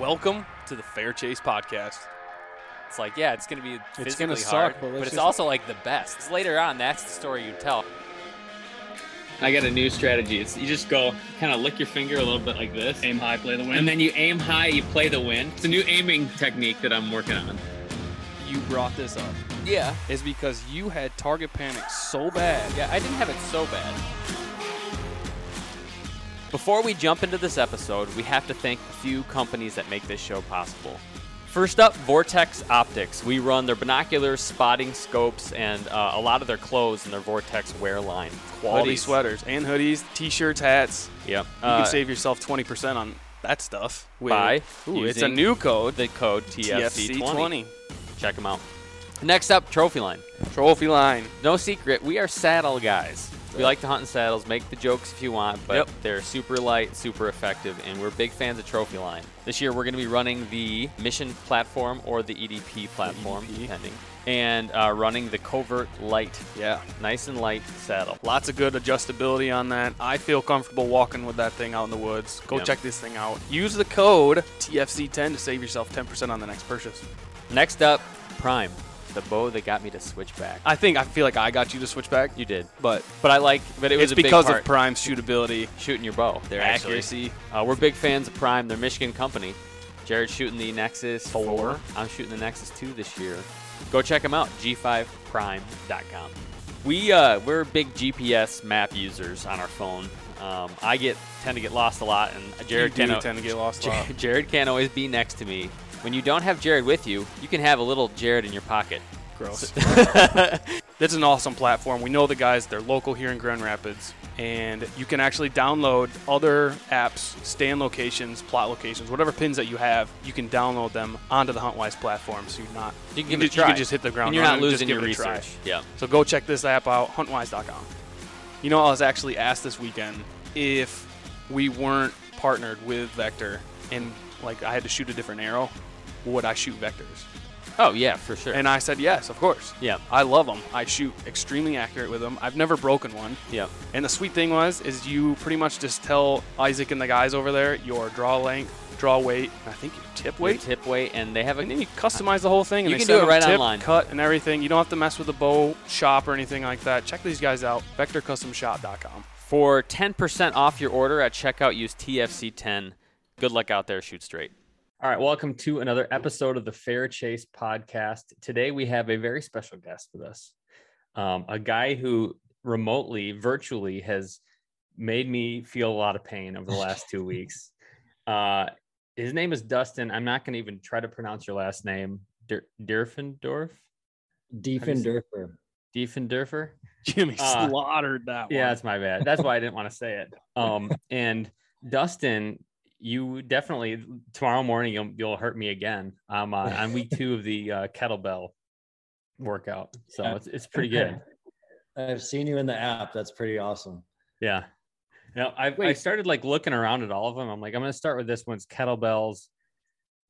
Welcome to the Fair Chase podcast. It's like, yeah, it's going to be physically It's gonna hard, suck, but but, it's also like the best. It's later on, that's the story you tell. I got a new strategy. It's you just go kind of lick your finger a little bit like this, Aim high, play the win. and then you aim high, you play the wind. It's a new aiming technique that I'm working on. You brought this up Yeah. is because you had target panic so bad. Yeah, I didn't have it so bad. Before we jump into this episode, we have to thank a few companies that make this show possible. First up, Vortex Optics. We run their binoculars, spotting scopes, and uh, a lot of their clothes in their Vortex wear line. Quality Hoodies. sweaters and hoodies, t-shirts, hats. Yep. You Uh, can save yourself 20% on that stuff. With, by Ooh, it's a using new code. the code TFC20. TFC20. Check them out. Next up, Trophy Line. Trophy line. No secret, we are saddle guys. We like to hunt in saddles, make the jokes if you want, but Yep. they're super light, super effective, and we're big fans of Trophy Line. This year we're going to be running the Mission platform or the EDP platform, EDP. depending, and uh, running the Covert Light. Yeah. Nice and light saddle. Lots of good adjustability on that. I feel comfortable walking with that thing out in the woods. Go Yeah. check this thing out. Use the code TFC10 to save yourself 10% on the next purchase. Next up, Prime, the bow that got me to switch back. I think I feel like I got you to switch back, You did, but but I like, but it was it's a big because of Prime's shootability, shooting your bow. their accuracy. Uh, we're big fans of Prime. They're Michigan company. Jared's shooting the Nexus 4. I'm shooting the Nexus 2 this year. Go check them out, g5prime.com. We, uh, we're big GPS map users on our phone. Um, I get tend to get lost a lot, and Jared can't, tend to get lost a lot. Jared, Jared can't always be next to me. When you don't have Jared with you, you can have a little Jared in your pocket. Gross. That's an awesome platform. We know the guys, they're local here in Grand Rapids, and you can actually download other apps, stand locations, plot locations, whatever pins that you have, you can download them onto the HuntWise platform so you're not You can you just- you can just hit the ground and you're not running and just losing your it a try. research. Yeah. So go check this app out, huntwise.com. You know, I was actually asked this weekend if we weren't partnered with Vector and like I had to shoot a different arrow, would I shoot vectors? Oh yeah, for sure. And I said yes, of course. yeah, I love them. I shoot extremely accurate with them. I've never broken one. yeah. And the sweet thing was, is you pretty much just tell Isaac and the guys over there your draw length, draw weight, I think your tip Your weight. tip weight, and they have a And then you customize the whole thing, and You they can do it right tip, online. cut, and everything. You don't have to mess with the bow shop or anything like that. Check these guys out. VectorCustomShop.com. For 10% off your order at checkout, use TFC10. Good luck out there. Shoot straight. All right. Welcome to another episode of the Fair Chase podcast. Today, we have a very special guest with us um, a guy who remotely, virtually has made me feel a lot of pain over the last two weeks. Uh, his name is Dustin. I'm not going to even try to pronounce your last name. Der- Dirfendorf? Diefenderfer. Diefendorfer? Jimmy Uh, slaughtered that one. Yeah, that's my bad. That's why I didn't want to say it. Um, and Dustin, you definitely tomorrow morning you'll you'll hurt me again. I'm uh, on week two of the uh, kettlebell workout, so it's it's pretty good. I've seen you in the app. That's pretty awesome. Yeah. Now I I started like looking around at all of them. I'm like, I'm gonna start with this one's kettlebells.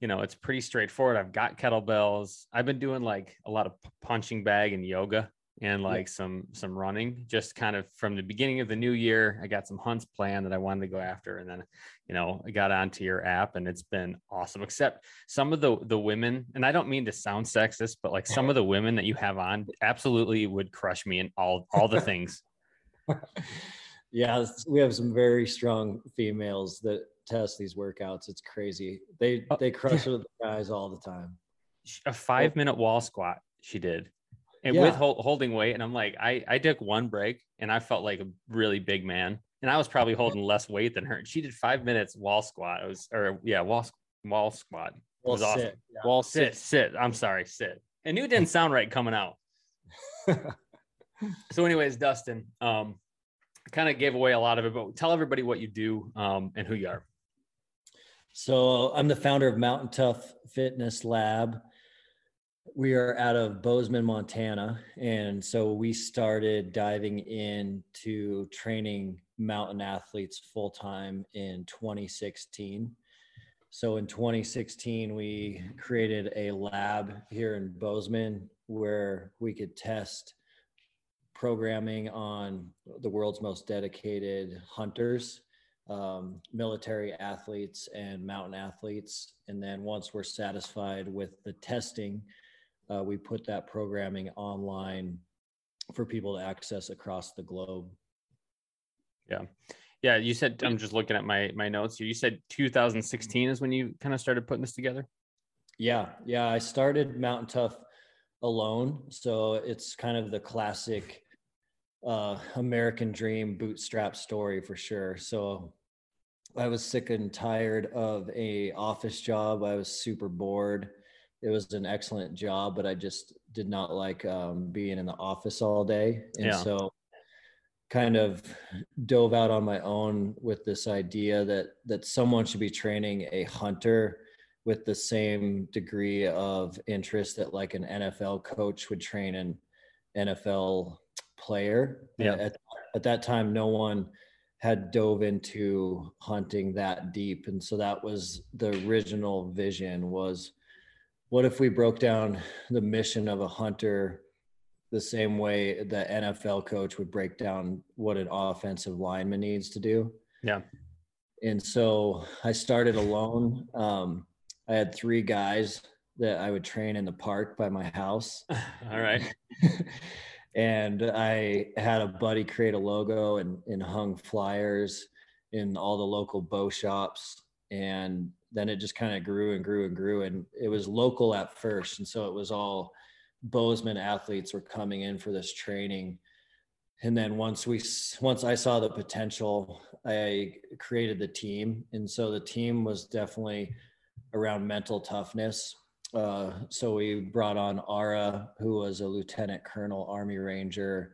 You know, it's pretty straightforward. I've got kettlebells. I've been doing like a lot of punching bag and yoga and like some some running just kind of from the beginning of the new year i got some hunts planned that i wanted to go after and then you know i got onto your app and it's been awesome except some of the the women and i don't mean to sound sexist but like some of the women that you have on absolutely would crush me in all all the things Yeah, we have some very strong females that test these workouts. It's crazy. They Oh, they crush with guys all the time. a five minute wall squat she did and Yeah. with hol- holding weight and i'm like i i took one break and i felt like a really big man and i was probably holding less weight than her and she did five minutes wall squat. It was or yeah wall wall squat. It Well, was awesome. Yeah. Wall sit. sit. I'm sorry sit. And knew it didn't sound right coming out. So anyways dustin um kind of gave away a lot of it but tell everybody what you do um and who you are. So I'm the founder of Mountain Tough Fitness Lab. We are out of Bozeman, Montana. And so we started diving into training mountain athletes full time in 2016. So in 2016, we created a lab here in Bozeman where we could test programming on the world's most dedicated hunters um, military athletes and mountain athletes. And then once we're satisfied with the testing, uh, we put that programming online for people to access across the globe. Yeah. Yeah. You said, I'm just looking at my, my notes here. You said 2016 is when you kind of started putting this together. Yeah. Yeah. I started Mountain Tough alone. So it's kind of the classic uh, American dream bootstrap story for sure. So I was sick and tired of a office job. I was super bored. It was an excellent job, but I just did not like um, being in the office all day. And Yeah. so kind of dove out on my own with this idea that that someone should be training a hunter with the same degree of interest that like an NFL coach would train an NFL player. Yeah. At, at that time, no one had dove into hunting that deep. And so that was the original vision was what if we broke down the mission of a hunter the same way the NFL coach would break down what an offensive lineman needs to do? Yeah. And so I started alone. Um, I had three guys that I would train in the park by my house. All right. and I had a buddy create a logo and, and hung flyers in all the local bow shops. And then it just kind of grew and grew and grew. And it was local at first. And so it was all Bozeman athletes were coming in for this training. And then once we, once I saw the potential, I created the team. And so the team was definitely around mental toughness. Uh, so we brought on Ara, who was a lieutenant colonel, Army Ranger,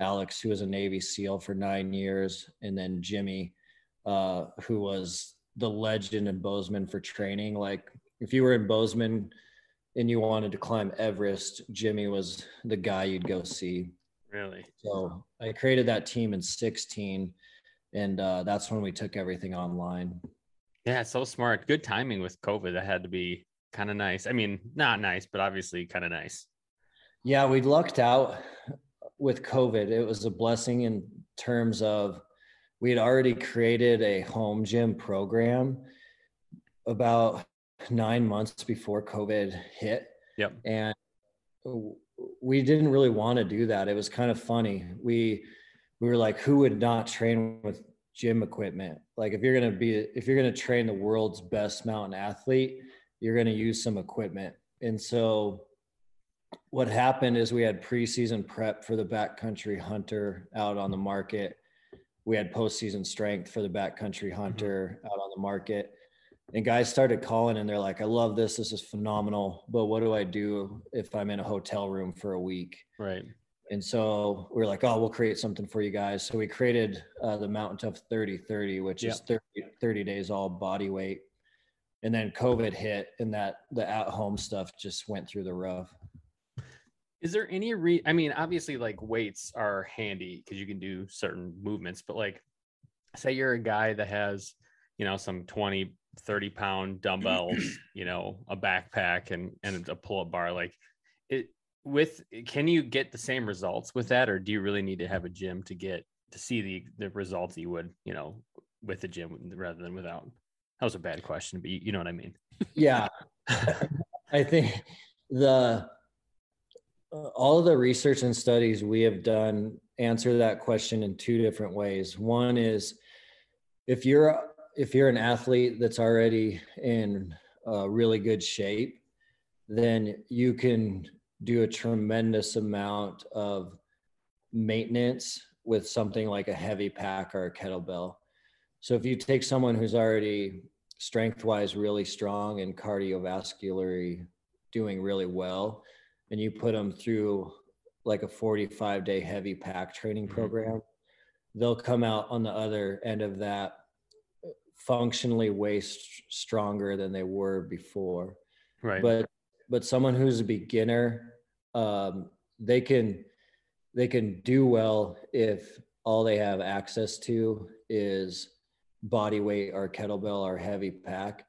Alex, who was a Navy SEAL for nine years, and then Jimmy, uh, who was the legend in Bozeman for training. Like if you were in Bozeman and you wanted to climb Everest, Jimmy was the guy you'd go see. Really? So I created that team in 16, and uh, that's when we took everything online. Yeah. So smart. Good timing with COVID. That had to be kind of nice. I mean, not nice, but obviously kind of nice. Yeah, we lucked out with COVID. It was a blessing in terms of we had already created a home gym program about nine months before COVID hit. Yep. And we didn't really want to do that. It was kind of funny. We we were like, who would not train with gym equipment? Like if you're gonna be if you're gonna train the world's best mountain athlete, you're gonna use some equipment. And so what happened is we had preseason prep for the backcountry hunter out on the market. We had postseason strength for the backcountry hunter out on the market. And guys started calling and they're like, I love this. This is phenomenal. But what do I do if I'm in a hotel room for a week? Right. And so we are like, oh, we'll create something for you guys. So we created uh, the Mountain Tough 30 30, which is 30, 30 days all body weight. And then COVID hit and that the at home stuff just went through the roof. Is there any re I mean, obviously like weights are handy because you can do certain movements, but like say you're a guy that has, you know, some 20, 30 pound dumbbells, you know, a backpack and and a pull-up bar, like it with can you get the same results with that or do you really need to have a gym to get to see the the results you would, you know, with the gym rather than without? That was a bad question, but you, you know what I mean. yeah i think the all of the research and studies we have done answer that question in two different ways. One is if you're if you're an athlete that's already in uh, really good shape then you can do a tremendous amount of maintenance with something like a heavy pack or a kettlebell. So if you take someone who's already strength wise really strong and cardiovascularly doing really well and you put them through like a 45 day heavy pack training Mhm. program they'll come out on the other end of that functionally way st- stronger than they were before Right. but but someone who's a beginner um, they can they can do well if all they have access to is body weight or kettlebell or heavy pack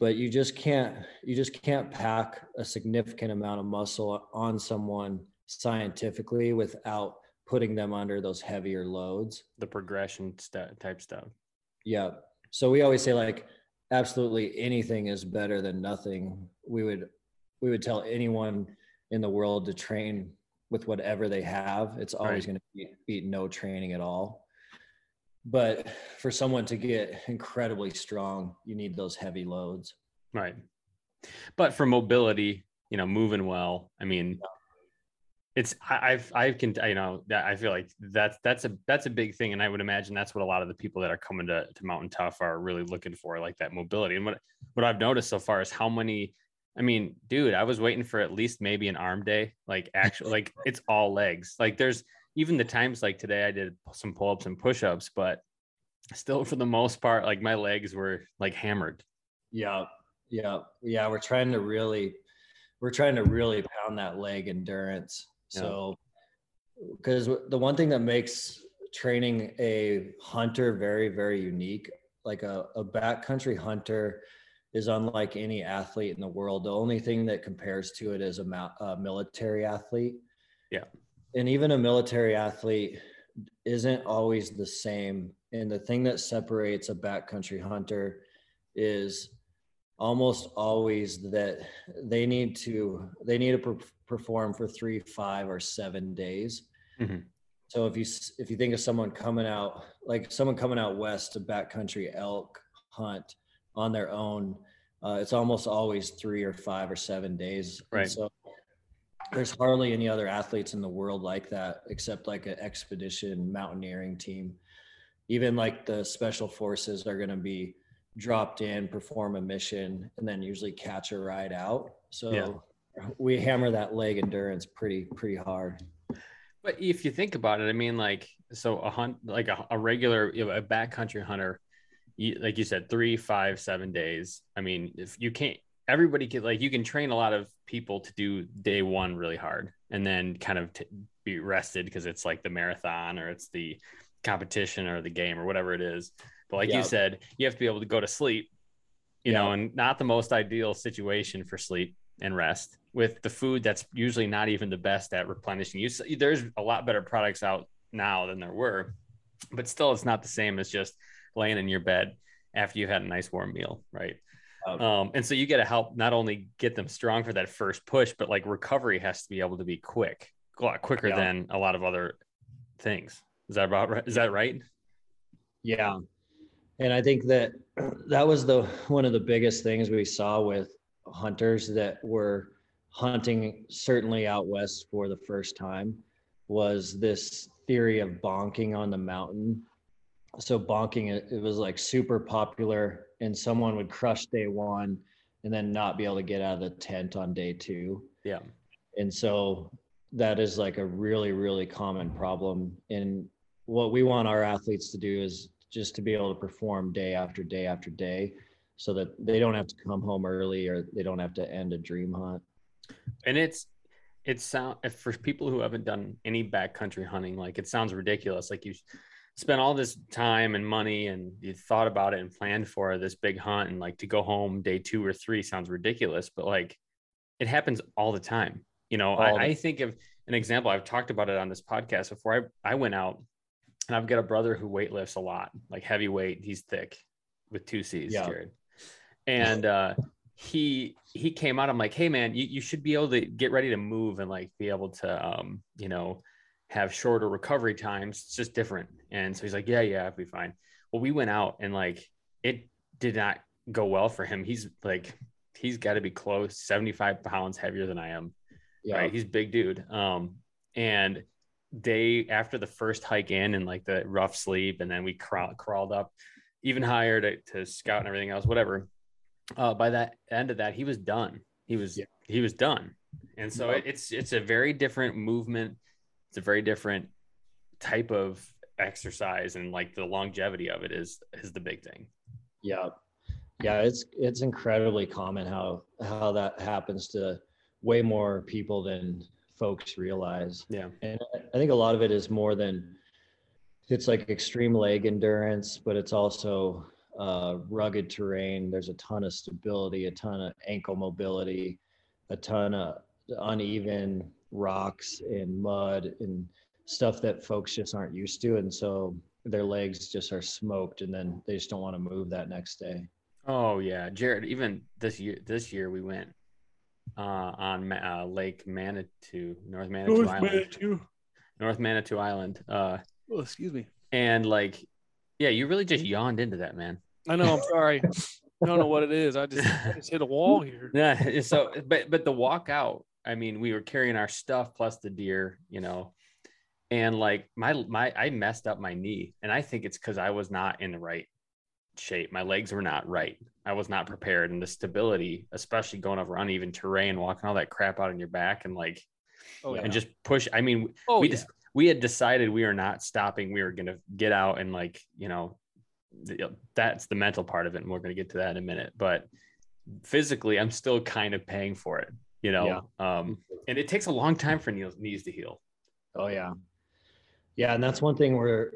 but you just can't you just can't pack a significant amount of muscle on someone scientifically without putting them under those heavier loads the progression st- type stuff. Yeah. So we always say like absolutely anything is better than nothing. We would we would tell anyone in the world to train with whatever they have. It's always Right. going to beat, beat no training at all. But for someone to get incredibly strong, you need those heavy loads. Right. But for mobility, you know, moving well, I mean, it's I've I've can you know that I feel like that's that's a that's a big thing, and I would imagine that's what a lot of the people that are coming to, to Mountain Tough are really looking for, like that mobility. And what what I've noticed so far is how many. I mean, dude, I was waiting for at least maybe an arm day, like actual, like it's all legs. Like there's even the times like today I did some pull ups and push ups, but still for the most part, like my legs were like hammered. Yeah. Yeah. Yeah. We're trying to really, we're trying to really pound that leg endurance. Yeah. So, because the one thing that makes training a hunter very, very unique, like a, a backcountry hunter is unlike any athlete in the world. The only thing that compares to it is a, ma- a military athlete. Yeah. And even a military athlete isn't always the same. And the thing that separates a backcountry hunter is almost always that they need to they need to per- perform for three five or seven days Mhm. so if you if you think of someone coming out like someone coming out west to backcountry elk hunt on their own uh, it's almost always three or five or seven days And Right. so there's hardly any other athletes in the world like that except like an expedition mountaineering team even like the special forces are going to be dropped in perform a mission and then usually catch a ride out so Yeah. we hammer that leg endurance pretty pretty hard But if you think about it, I mean, like, so a hunt, like a, a regular, you know, a backcountry hunter, you, like you said, three, five, seven days. I mean, if you can't, everybody can, like, you can train a lot of people to do day one really hard and then kind of t- be rested because it's like the marathon or it's the competition or the game or whatever it is. But like Yeah. you said, you have to be able to go to sleep, you know, and not the most ideal situation for sleep and rest with the food that's usually not even the best at replenishing. You s- there's a lot better products out now than there were, but still it's not the same as just laying in your bed after you've had a nice warm meal, right? Um, and so you got to help not only get them strong for that first push, but like recovery has to be able to be quick, a lot quicker Yeah. than a lot of other things. Is that about right? Is that right? Yeah. And I think that that was the one of the biggest things we saw with hunters that were hunting certainly out west for the first time was this theory of bonking on the mountain. So bonking it, it was like super popular and someone would crush day 1 and then not be able to get out of the tent on day 2 Yeah. and so that is like a really really common problem. And what we want our athletes to do is just to be able to perform day after day after day so that they don't have to come home early or they don't have to end a dream hunt. And it's it sound if for people who haven't done any backcountry hunting like it sounds ridiculous. Like you spent all this time and money and you thought about it and planned for this big hunt and like to go home day two or three sounds ridiculous but like it happens all the time. You know I, the- I think of an example i've talked about it on this podcast before. I, I went out and i've got a brother who weightlifts a lot like heavy weight he's thick with two c's Yeah. jared. And uh he he came out i'm like hey man you, you should be able to get ready to move and like be able to um you know have shorter recovery times it's just different. And so he's like yeah yeah i'll be fine. Well we went out and like it did not go well for him. He's like he's got to be close 75 pounds heavier than i am yeah. right? He's a big dude. Um and they after the first hike in and like the rough sleep and then we crawl, crawled up even higher to, to scout and everything else whatever uh by that end of that he was done. He was Yeah. he was done. And so Yeah. it, it's it's a very different movement it's a very different type of exercise and like the longevity of it is is the big thing. Yeah yeah it's it's incredibly common how how that happens to way more people than folks realize. Yeah. And I- I think a lot of it is more than it's like extreme leg endurance, but it's also uh, rugged terrain. There's a ton of stability, a ton of ankle mobility, a ton of uneven rocks and mud and stuff that folks just aren't used to. And so their legs just are smoked and then they just don't want to move that next day. Oh yeah, Jared. Even this year, this year we went uh, on uh, Lake Manitou, North Manitou Island, North Manitou Island, uh, Oh, excuse me. and like, yeah, you really just yawned into that, man. I know. I'm sorry. I don't know what it is. I just, I just hit a wall here. Yeah. So, but but the walk out, I mean, we were carrying our stuff plus the deer, you know, and like my my I messed up my knee, and I think it's because I was not in the right shape. My legs were not right. I was not prepared, and the stability, especially going over uneven terrain, walking all that crap out on your back, and like Oh yeah. and just push. I mean, oh we yeah. just we had decided we are not stopping. We were gonna get out and like you know, that's the mental part of it, and we're gonna get to that in a minute. But physically, I'm still kind of paying for it, you know. Um, and it takes a long time for knees knees to heal. Oh yeah. Yeah, and that's one thing we're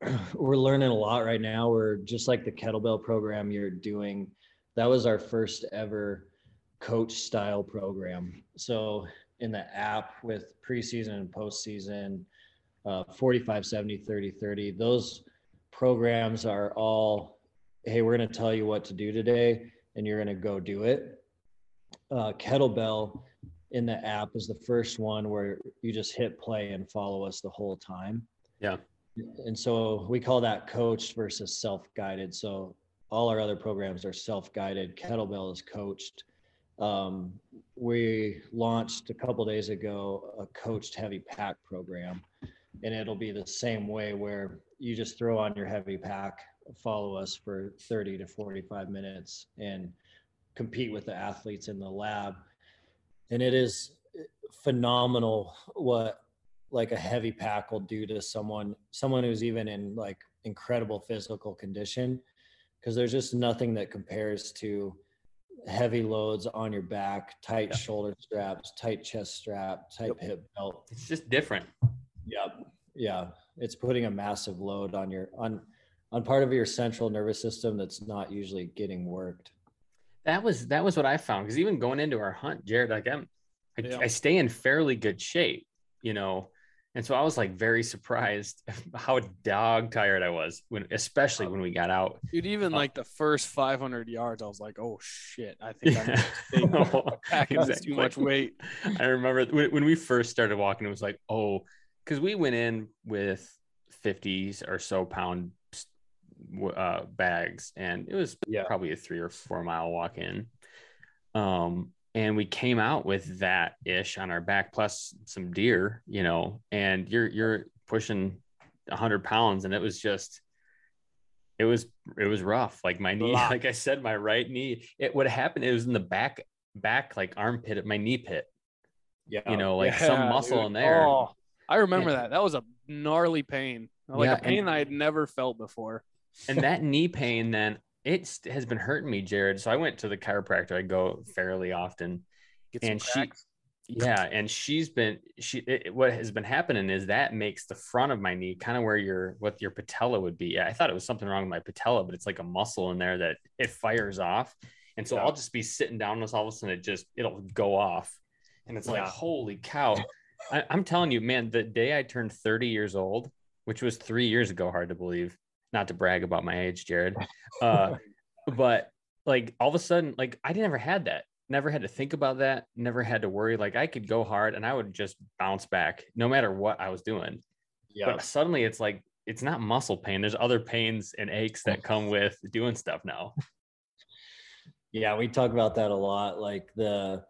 we're learning a lot right now. We're just like the kettlebell program you're doing. That was our first ever coach style program. So in the app with preseason and postseason, uh, 45, 70, 30, 30, those programs are all, hey, we're going to tell you what to do today and you're going to go do it. Uh, kettlebell in the app is the first one where you just hit play and follow us the whole time. Yeah. And so we call that coached versus self-guided. So all our other programs are self-guided. Kettlebell is coached. Um, we launched a couple days ago a coached heavy pack program, and it'll be the same way where you just throw on your heavy pack, follow us for 30 to 45 minutes, and compete with the athletes in the lab. And it is phenomenal what like a heavy pack will do to someone someone who's even in like incredible physical condition because there's just nothing that compares to heavy loads on your back tight Yeah. shoulder straps tight chest strap tight hip belt It's just different. Yep. Yeah. It's putting a massive load on your on on part of your central nervous system that's not usually getting worked. That was that was what I found because even going into our hunt, Jared, like I'm, I, Yeah. I stay in fairly good shape, you know, and so I was like very surprised how dog tired I was when, especially when we got out. Dude, even Uh, like the first 500 yards, I was like, oh shit, I think I'm Yeah. gonna pack has Exactly. too much weight. I remember when, when we first started walking, it was like, oh, because we went in with 50s or so pound uh, bags, and it was Yeah. probably a three or four mile walk in. Um, and we came out with that ish on our back, plus some deer, you know, and you're you're pushing 100 pounds, and it was just. It was it was rough. Like my knee, like I said, my right knee. It what happened. It was in the back back like armpit, at my knee pit Yeah. you know, like some muscle dude. in there. Oh, I remember And- that. That was a gnarly pain. Like Yeah, a pain and- I had never felt before. And that knee pain, then it has been hurting me, Jared. So I went to the chiropractor. I go fairly often. And she- Yeah, and she's been she. It, what has been happening is that makes the front of my knee kind of where your what your patella would be. I thought it was something wrong with my patella, but it's like a muscle in there that it fires off, and so Yeah. I'll just be sitting down, and all of a sudden it just it'll go off, and it's like Yeah. holy cow! I, I'm telling you, man, the day I turned 30 years old, which was three years ago, hard to believe. Not to brag about my age, Jared, uh, but like all of a sudden, like I never had that. Never had to think about that. Never had to worry. Like i could go hard and i would just bounce back no matter what i was doing. Yeah. but suddenly it's like it's not muscle pain. There's other pains and aches that come with doing stuff now. Yeah, we talk about that a lot. Like the,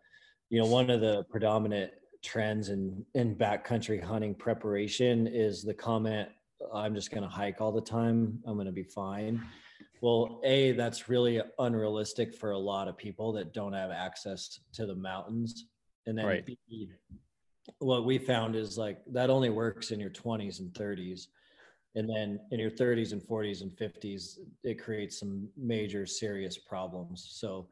you know, one of the predominant trends in in backcountry hunting preparation is the comment, "I'm just going to hike all the time. I'm going to be fine." Well, a that's really unrealistic for a lot of people that don't have access to the mountains, and then Right. B, what we found is like that only works in your 20s and 30s and then in your 30s and 40s and 50s it creates some major serious problems so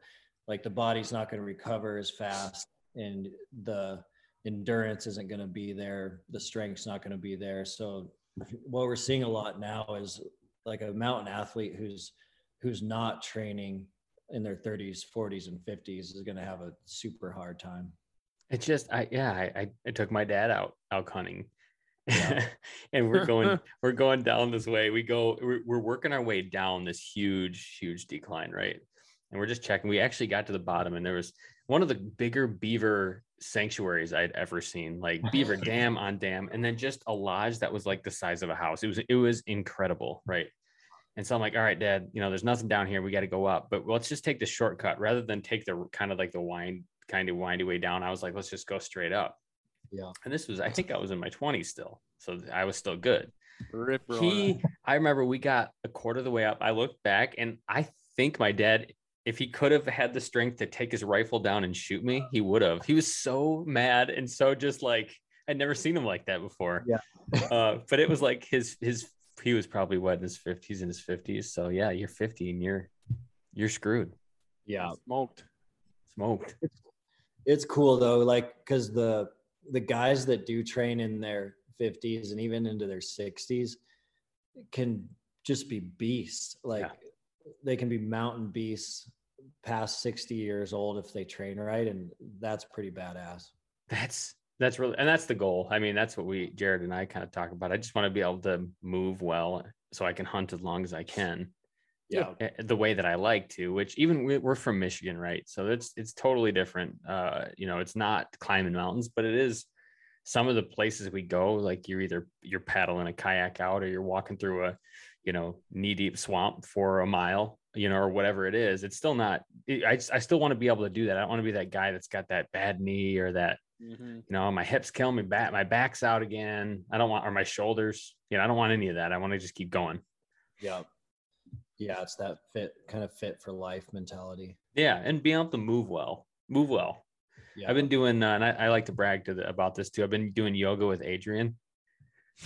like the body's not going to recover as fast and the endurance isn't going to be there the strength's not going to be there so what we're seeing a lot now is like a mountain athlete who's who's not training in their 30s 40s and 50s is going to have a super hard time. It's just i yeah i i, I took my dad out elk hunting. And we're going we're going down this way. We go we're, we're working our way down this huge huge decline right? And we're just checking. We actually got to the bottom and there was one of the bigger beaver sanctuaries i'd ever seen like beaver dam on dam and then just a lodge that was like the size of a house. It was it was incredible right? And so i'm like all right dad you know there's nothing down here. We got to go up. But let's just take the shortcut. Rather than take the kind of like the wind kind of windy way down i was like let's just go straight up. Yeah. and this was i think i was in my 20s still so i was still good. Rip he i remember we got a quarter of the way up. I looked back and i think my dad if he could have had the strength to take his rifle down and shoot me he would have he was so mad and so just like i'd never seen him like that before Yeah. uh but it was like his his he was probably what in his 50s in his 50s so yeah you're 50 and you're you're screwed Yeah. smoked. smoked It's cool though, like because the the guys that do train in their 50s and even into their 60s can just be beasts. Like Yeah. they can be mountain beasts past 60 years old if they train right, and that's pretty badass. that's that's really and that's the goal i mean that's what we jared and i kind of talk about i just want to be able to move well so i can hunt as long as i can Yeah. eh, the way that I like to, which even we- we're from Michigan, right? So it's it's totally different. Uh, you know, it's not climbing mountains, but it is some of the places we go. Like you're either you're paddling a kayak out, or you're walking through a, you know, knee deep swamp for a mile, you know, or whatever it is. It's still not. it- I I still want to be able to do that. I don't want to be that guy that's got that bad knee or that Mhm. you know my hips kill me back, my back's out again. I don't want or my shoulders. You know, I don't want any of that. I want to just keep going. Yeah. Yeah, it's that fit kind of fit for life mentality. Yeah, and be able to move well, move well. Yeah. I've been doing, uh, and I, I like to brag to the, about this too. I've been doing yoga with Adrian.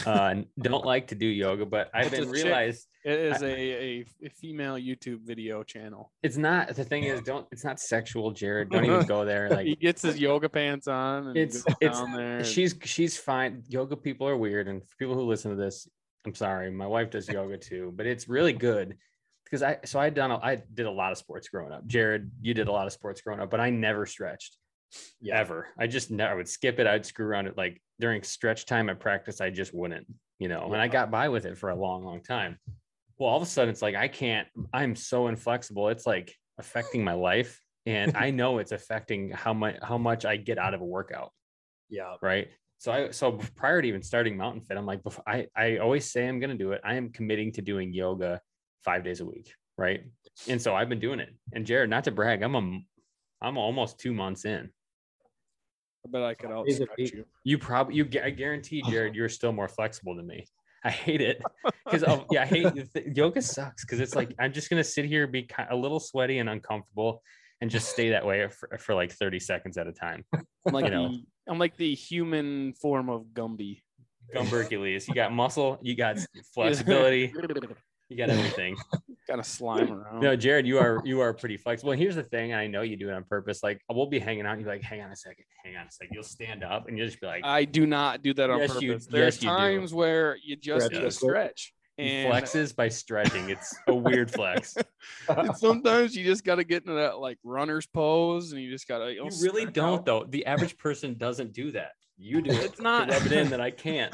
Uh, don't like to do yoga, but I've It's been chick. realized It is a, a, a female YouTube video channel. it's not. The thing is, don't. It's not sexual, Jared. Don't even go there. Like he gets his yoga pants on and It's- it's- down there. she's she's fine. Yoga people are weird, and for people who listen to this, I'm sorry. My wife does yoga too, but it's really good because I so I done a, I did a lot of sports growing up. Jared, you did a lot of sports growing up, but I never stretched. Yeah. ever. I just never I would skip it. I'd screw around it. Like during stretch time at practice, I just wouldn't, you know, and I got by with it for a long, long time. Well, all of a sudden it's like I can't, I'm so inflexible. It's like affecting my life. And I know it's affecting how much how much I get out of a workout. Yeah. Right. So I so prior to even starting Mountain Fit, I'm like, before, I, I always say I'm gonna do it. I am committing to doing yoga five days a week. Right. And so I've been doing it. And Jared, not to brag, I'm a I'm almost two months in. I bet I could Days a outstretch you. You probably you I guarantee Jared, you're still more flexible than me. I hate it because yeah, I hate th- yoga sucks because it's like I'm just gonna sit here be ki- a little sweaty and uncomfortable and just stay that way for, for like 30 seconds at a time. I'm like You know. the I'm like the human form of Gumby. Gumbercules, you got muscle, you got flexibility, you got everything. Kind of slime around. No, Jared, you are you are pretty flexible. And here's the thing, I know you do it on purpose. Like we'll be hanging out, and you're like, hang on a second, hang on a second. You'll stand up and you'll just be like, I do not do that on Yes, you- purpose. There's yes, you times where you just Stretch need to this way. stretch. he And, flexes by stretching. It's a weird flex. and sometimes you just got to get into that like runner's pose and you just got to. You really don't, though. The average person doesn't do that. You do it. It's not- to rub it in that I can't,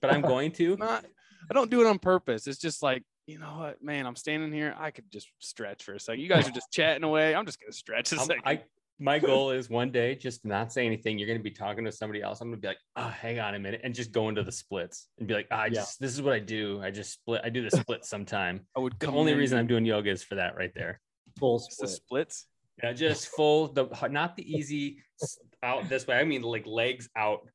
but I'm going to. Not, I don't do it on purpose. It's just like, you know what, man, I'm standing here. I could just stretch for a second. You guys are just chatting away. I'm just going to stretch a I'm- second. I my goal is one day just not say anything. You're going to be talking to somebody else. I'm going to be like, oh, hang on a minute, and just go into the splits and be like, ah, I Yeah. just this is what I do. I just split. I do the split sometime. I would The come only in reason I'm doing yoga is for that right there. Full It's the splits. Yeah, just full the not the easy out this way. I mean like legs out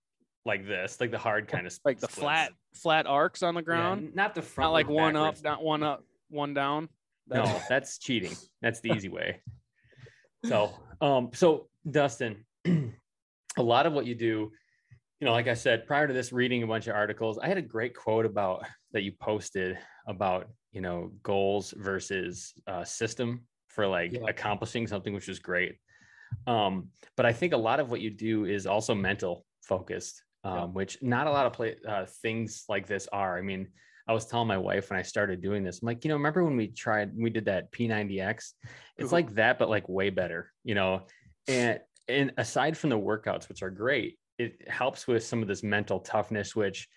like this, like the hard kind of Like the splits. flat, flat arcs on the Yeah, ground. not the front. not like one up, not one up, one down. No, that's cheating. That's the easy way. So, um, so Dustin, a lot of what you do, you know, like I said, prior to this, reading a bunch of articles, I had a great quote about that you posted about, you know, goals versus uh, system for like Yeah. accomplishing something, which was great. Um, but I think a lot of what you do is also mental focused, um, Yeah. which not a lot of play, uh, things like this are. I mean, I was telling my wife when I started doing this, I'm like, you know, remember when we tried, we did that P90X? It's Mhm. like that, but like way better, you know? And, and aside from the workouts, which are great, it helps with some of this mental toughness, which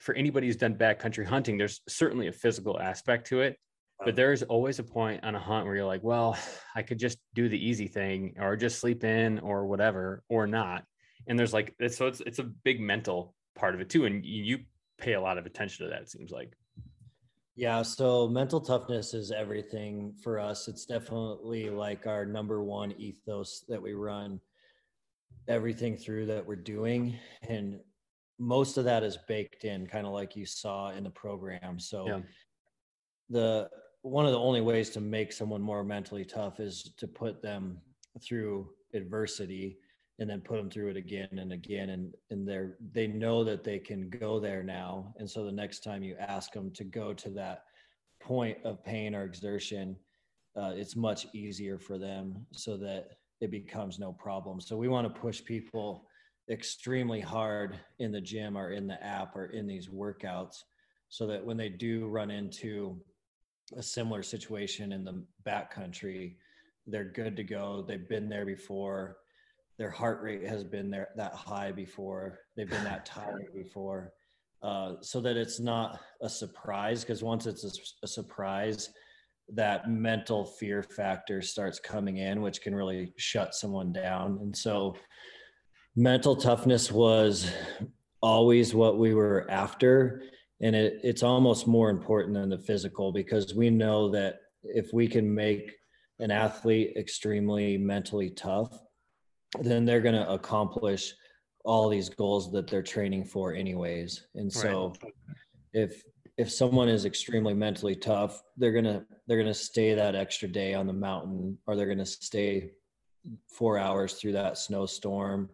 for anybody who's done backcountry hunting, there's certainly a physical aspect to it, but there's always a point on a hunt where you're like, well, I could just do the easy thing or just sleep in or whatever or not. And there's like it's so it's it's a big mental part of it too. And you pay a lot of attention to that, it seems like. Yeah, so mental toughness is everything for us. It's definitely like our number one ethos that we run everything through that we're doing. And most of that is baked in, kind of like you saw in the program. So Yeah. the one of the only ways to make someone more mentally tough is to put them through adversity and then put them through it again and again and and they're they know that they can go there now. And so the next time you ask them to go to that point of pain or exertion uh, it's much easier for them so that it becomes no problem. So we want to push people extremely hard in the gym or in the app or in these workouts so that when they do run into a similar situation in the backcountry they're good to go. They've been there before their heart rate has been there that high before. They've been that tired before. Uh, so that it's not a surprise because once it's a, a surprise that mental fear factor starts coming in which can really shut someone down. And so mental toughness was always what we were after. And it, it's almost more important than the physical because we know that if we can make an athlete extremely mentally tough then they're going to accomplish all these goals that they're training for anyways. And so if if someone is extremely mentally tough they're going to they're going to stay that extra day on the mountain or they're going to stay 4 hours through that snowstorm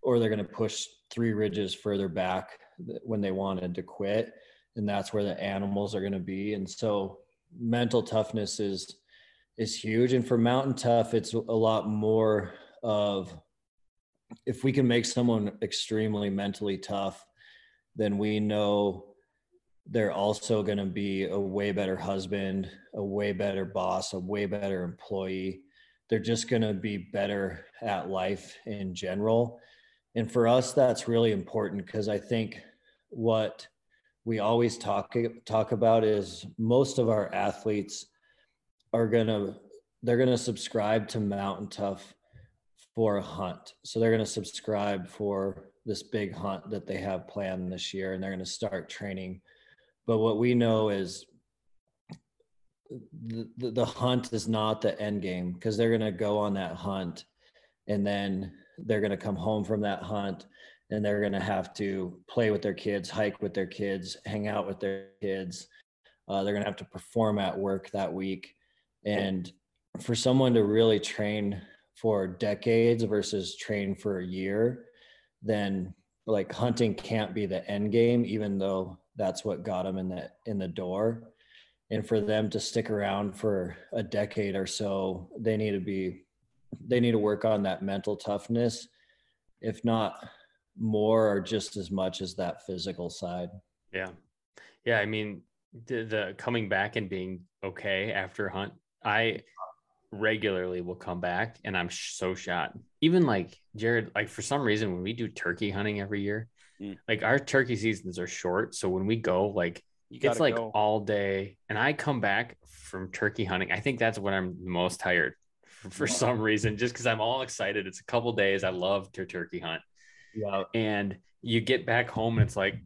or they're going to push three ridges further back when they wanted to quit and that's where the animals are going to be. And so mental toughness is is huge. And for mountain tough it's a lot more of if we can make someone extremely mentally tough then we know they're also going to be a way better husband a way better boss a way better employee. They're just going to be better at life in general. And for us that's really important because i think what we always talk talk about is most of our athletes are going to they're going to subscribe to mountain tough for a hunt. So they're going to subscribe for this big hunt that they have planned this year and they're going to start training. But what we know is the, the, hunt is not the end game because they're going to go on that hunt and then they're going to come home from that hunt and they're going to have to play with their kids hike with their kids hang out with their kids. Uh, they're going to have to perform at work that week. And for someone to really train for decades versus train for a year then like hunting can't be the end game even though that's what got them in the in the door and for them to stick around for a decade or so they need to be they need to work on that mental toughness if not more or just as much as that physical side Yeah. Yeah. I mean, the, the coming back and being okay after hunt, I regularly will come back and I'm so shot. Even like Jared, like for some reason, when we do turkey hunting every year, Mm. like our turkey seasons are short. So when we go, like, You it's like go. all day and I come back from turkey hunting. I think that's when I'm most tired for, for some reason, just because I'm all excited. It's a couple days. I love to turkey hunt yeah and you get back home and it's like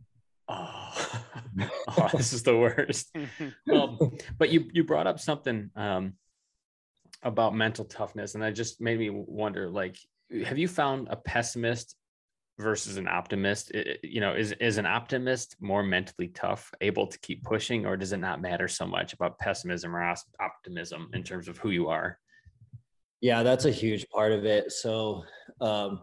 oh, oh this is the worst um, but you you brought up something um, about mental toughness and that just made me wonder like have you found a pessimist versus an optimist you know is is an optimist more mentally tough able to keep pushing or does it not matter so much about pessimism or optimism in terms of who you are Yeah, that's a huge part of it. So um,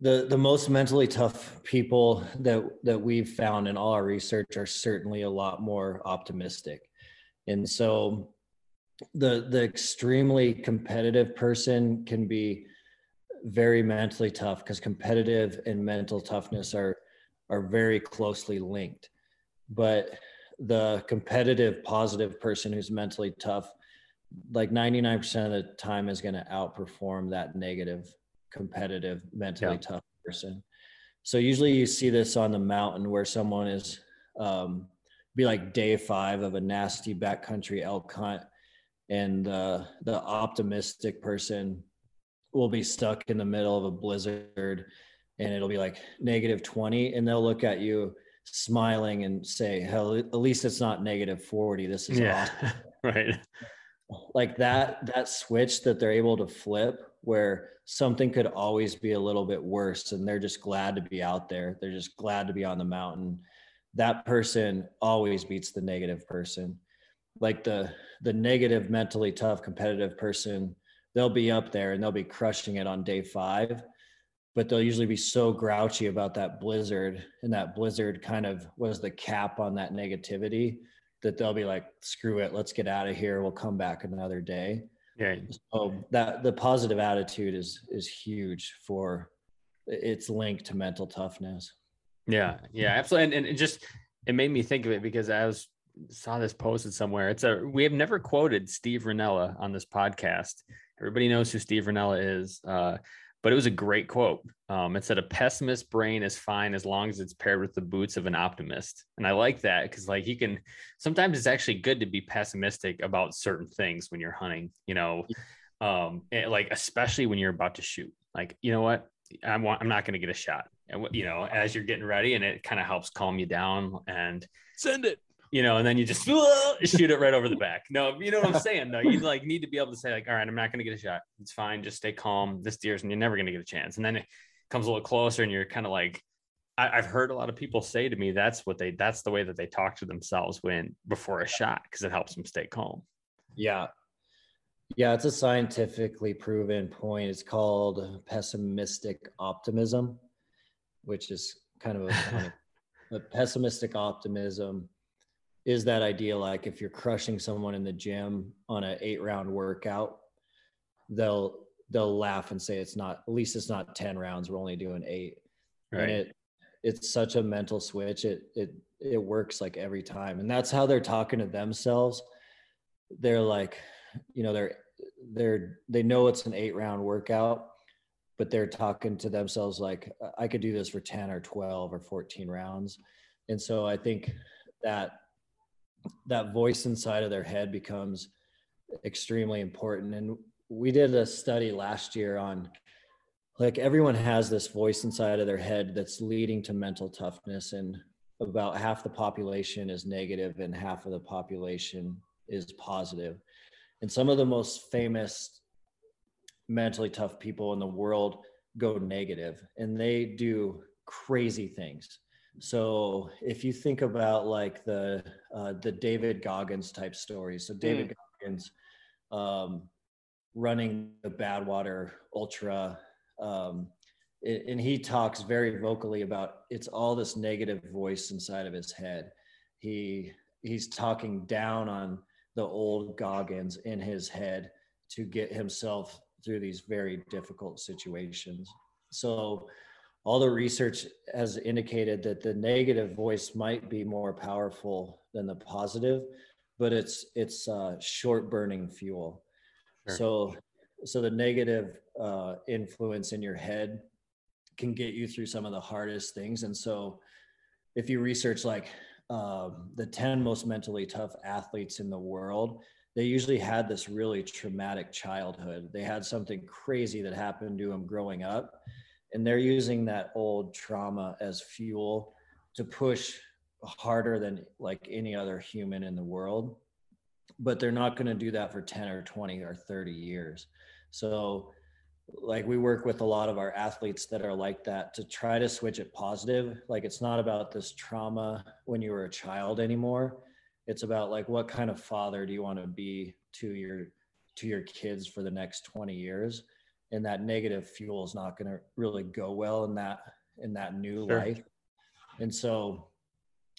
the the most mentally tough people that that we've found in all our research are certainly a lot more optimistic. And so the the extremely competitive person can be very mentally tough because competitive and mental toughness are are very closely linked. But the competitive positive person who's mentally tough like 99% of the time is going to outperform that negative competitive mentally Yeah. tough person So usually you see this on the mountain where someone is um, be like day five of a nasty backcountry elk hunt, and uh, the optimistic person will be stuck in the middle of a blizzard, and it'll be like negative twenty, and they'll look at you smiling and say, "Hell, at least it's not negative forty. This is Yeah. awesome." right. like that that switch that they're able to flip where something could always be a little bit worse and they're just glad to be out there they're just glad to be on the mountain that person always beats the negative person like the the negative mentally tough competitive person they'll be up there and they'll be crushing it on day 5 but they'll usually be so grouchy about that blizzard and that blizzard kind of was the cap on that negativity that they'll be like, screw it, let's get out of here. We'll come back another day. Yeah. So that the positive attitude is is huge for it's linked to mental toughness. Yeah, yeah, absolutely. And, and it just it made me think of it because I was saw this posted somewhere. It's a we have never quoted Steve Rinella on this podcast. Everybody knows who Steve Rinella is. Uh, but it was a great quote. Um, it said, "A pessimist brain is fine as long as it's paired with the boots of an optimist." And I like that because, like, you can sometimes it's actually good to be pessimistic about certain things when you're hunting. You know, um, and, like especially when you're about to shoot. Like, you know what? I'm I'm not going to get a shot. And you know, as you're getting ready, and it kind of helps calm you down and Send it. You know, and then you just shoot it right over the back. No, you know what I'm saying though. You like need to be able to say like, all right, I'm not going to get a shot. It's fine. Just stay calm. This deer's and you're never going to get a chance. And then it comes a little closer, and you're kind of like, I, I've heard a lot of people say to me that's what they that's the way that they talk to themselves when before a shot because it helps them stay calm. Yeah. Yeah, it's a scientifically proven point. It's called pessimistic optimism, which is kind of a but pessimistic optimism is that idea like if you're crushing someone in the gym on an eight round workout, they'll they'll laugh and say it's not at least it's not 10 rounds, we're only doing eight. and Right. it it's such a mental switch it it it works like every time and that's how they're talking to themselves they're like you know they're they're they know it's an eight round workout but they're talking to themselves like i could do this for 10 or 12 or 14 rounds and so i think that that voice inside of their head becomes extremely important. And we did a study last year on like everyone has this voice inside of their head that's leading to mental toughness and about half the population is negative and half of the population is positive. And some of the most famous mentally tough people in the world go negative and they do crazy things so if you think about like the uh, the david goggins type stories so david goggins um, running the badwater ultra um, a- and he talks very vocally about it's all this negative voice inside of his head. He he's talking down on the old goggins in his head to get himself through these very difficult situations. So all the research has indicated that the negative voice might be more powerful than the positive but it's it's uh, short burning fuel. Sure. so so the negative uh, influence in your head can get you through some of the hardest things. And so if you research like um, the 10 most mentally tough athletes in the world they usually had this really traumatic childhood. They had something crazy that happened to them growing up and they're using that old trauma as fuel to push harder than like any other human in the world. But they're not going to do that for 10 or 20 or 30 years. So like we work with a lot of our athletes that are like that to try to switch it positive. Like it's not about this trauma when you were a child anymore. It's about like what kind of father do you want to be to your to your kids for the next 20 years and that negative fuel is not going to really go well in that in that new Sure. life and so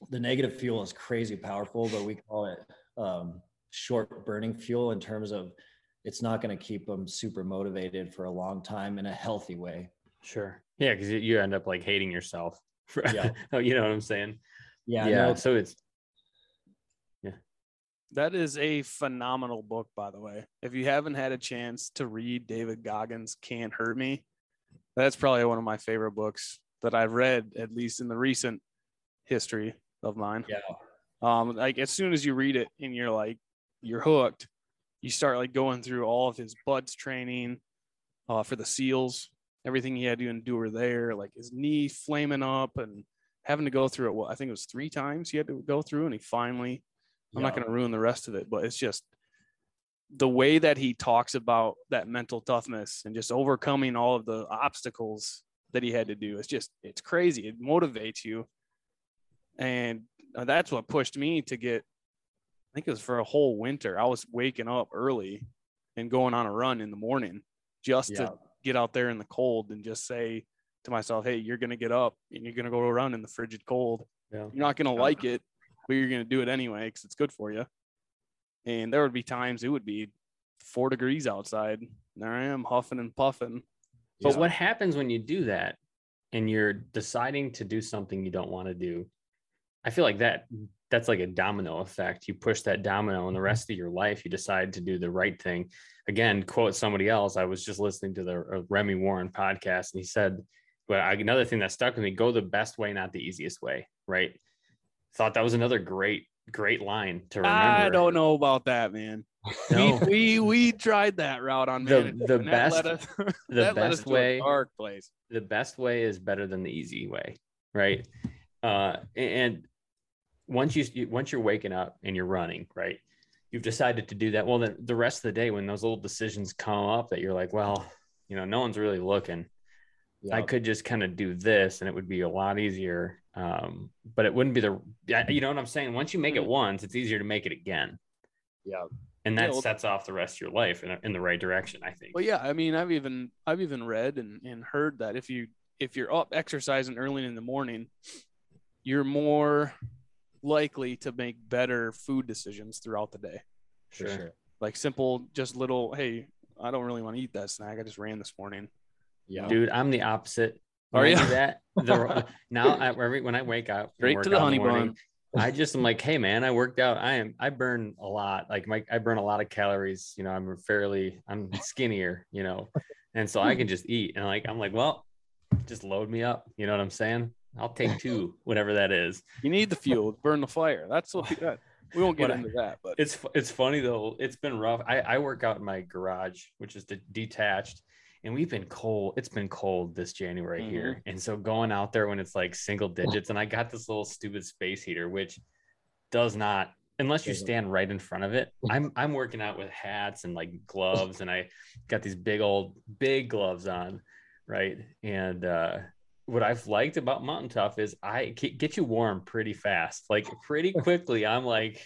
the negative fuel is crazy powerful but we call it um, short burning fuel in terms of it's not going to keep them super motivated for a long time in a healthy way Sure. Yeah, because you end up like hating yourself. For, Yeah. you know what I'm saying? yeah, yeah. no, So it's That is a phenomenal book, by the way. If you haven't had a chance to read David Goggins Can't Hurt Me, that's probably one of my favorite books that I've read, at least in the recent history of mine. Yeah. Um, like as soon as you read it and you're like, you're hooked, you start like going through all of his BUD/S training, uh, for the seals, everything he had to endure there, like his knee flaming up and having to go through it. Well, I think it was three times he had to go through, and he finally. I'm not going to ruin the rest of it, but it's just the way that he talks about that mental toughness and just overcoming all of the obstacles that he had to do. It's just it's crazy. It motivates you, and uh, that's what pushed me to get. I think it was for a whole winter. I was waking up early and going on a run in the morning just Yeah. to get out there in the cold and just say to myself, "Hey, you're gonna get up and you're gonna go run in the frigid cold. Yeah. You're not gonna like it, but you're gonna do it anyway because it's good for you." And there would be times it would be four degrees outside. And there I am huffing and puffing. But Yeah. what happens when you do that and you're deciding to do something you don't want to do? I feel like that that's like a domino effect. You push that domino and the rest of your life you decide to do the right thing. Again, quote somebody else. I was just listening to the uh, Remy Warren podcast and he said, but another thing that stuck with me, go the best way, not the easiest way. Right. Thought that was another great, great line to remember. I don't know about that, man. No. We, we we tried that route on The- the and that led best- us- the that led us best way dark place. the best way is better than the easy way right uh and once you once you're waking up and you're running right you've decided to do that well then the rest of the day when those little decisions come up that you're like well you know no one's really looking i could just kind of do this and it would be a lot easier um but it wouldn't be the you know what i'm saying once you make it Mhm. once it's easier to make it again Yeah. and Yeah, that well- sets off the rest of your life in, in the right direction i think Well, yeah, I mean, I've even I've even read and, and heard that if you if you're up exercising early in the morning, you're more likely to make better food decisions throughout the day. Sure. sure. Like simple, just little. Hey, I don't really want to eat that snack. I just ran this morning. Yeah. Dude, I'm the opposite. Are When I you? do that? The, now, I, every, when I wake up, Straight to the out in honey morning, bun. I just am like, hey man, I worked out. I am. I burn a lot. Like my, I burn a lot of calories. You know, I'm fairly, I'm skinnier. You know, and so I can just eat. And like, I'm like, well, just load me up. You know what I'm saying? I'll take two, whatever that is. You need the fuel, burn the fire. That's what that, we won't get What I- into that, but It's it's funny though. It's been rough. I I work out in my garage, which is de- detached, and we've been cold. It's been cold this January here, and so going out there when it's like single digits, and I got this little stupid space heater, which does not unless you stand right in front of it. I'm I'm working out with hats and like gloves, and I got these big old big gloves on, right? And uh what I've liked about Mountain Tough is I get you warm pretty fast, like pretty quickly. I'm like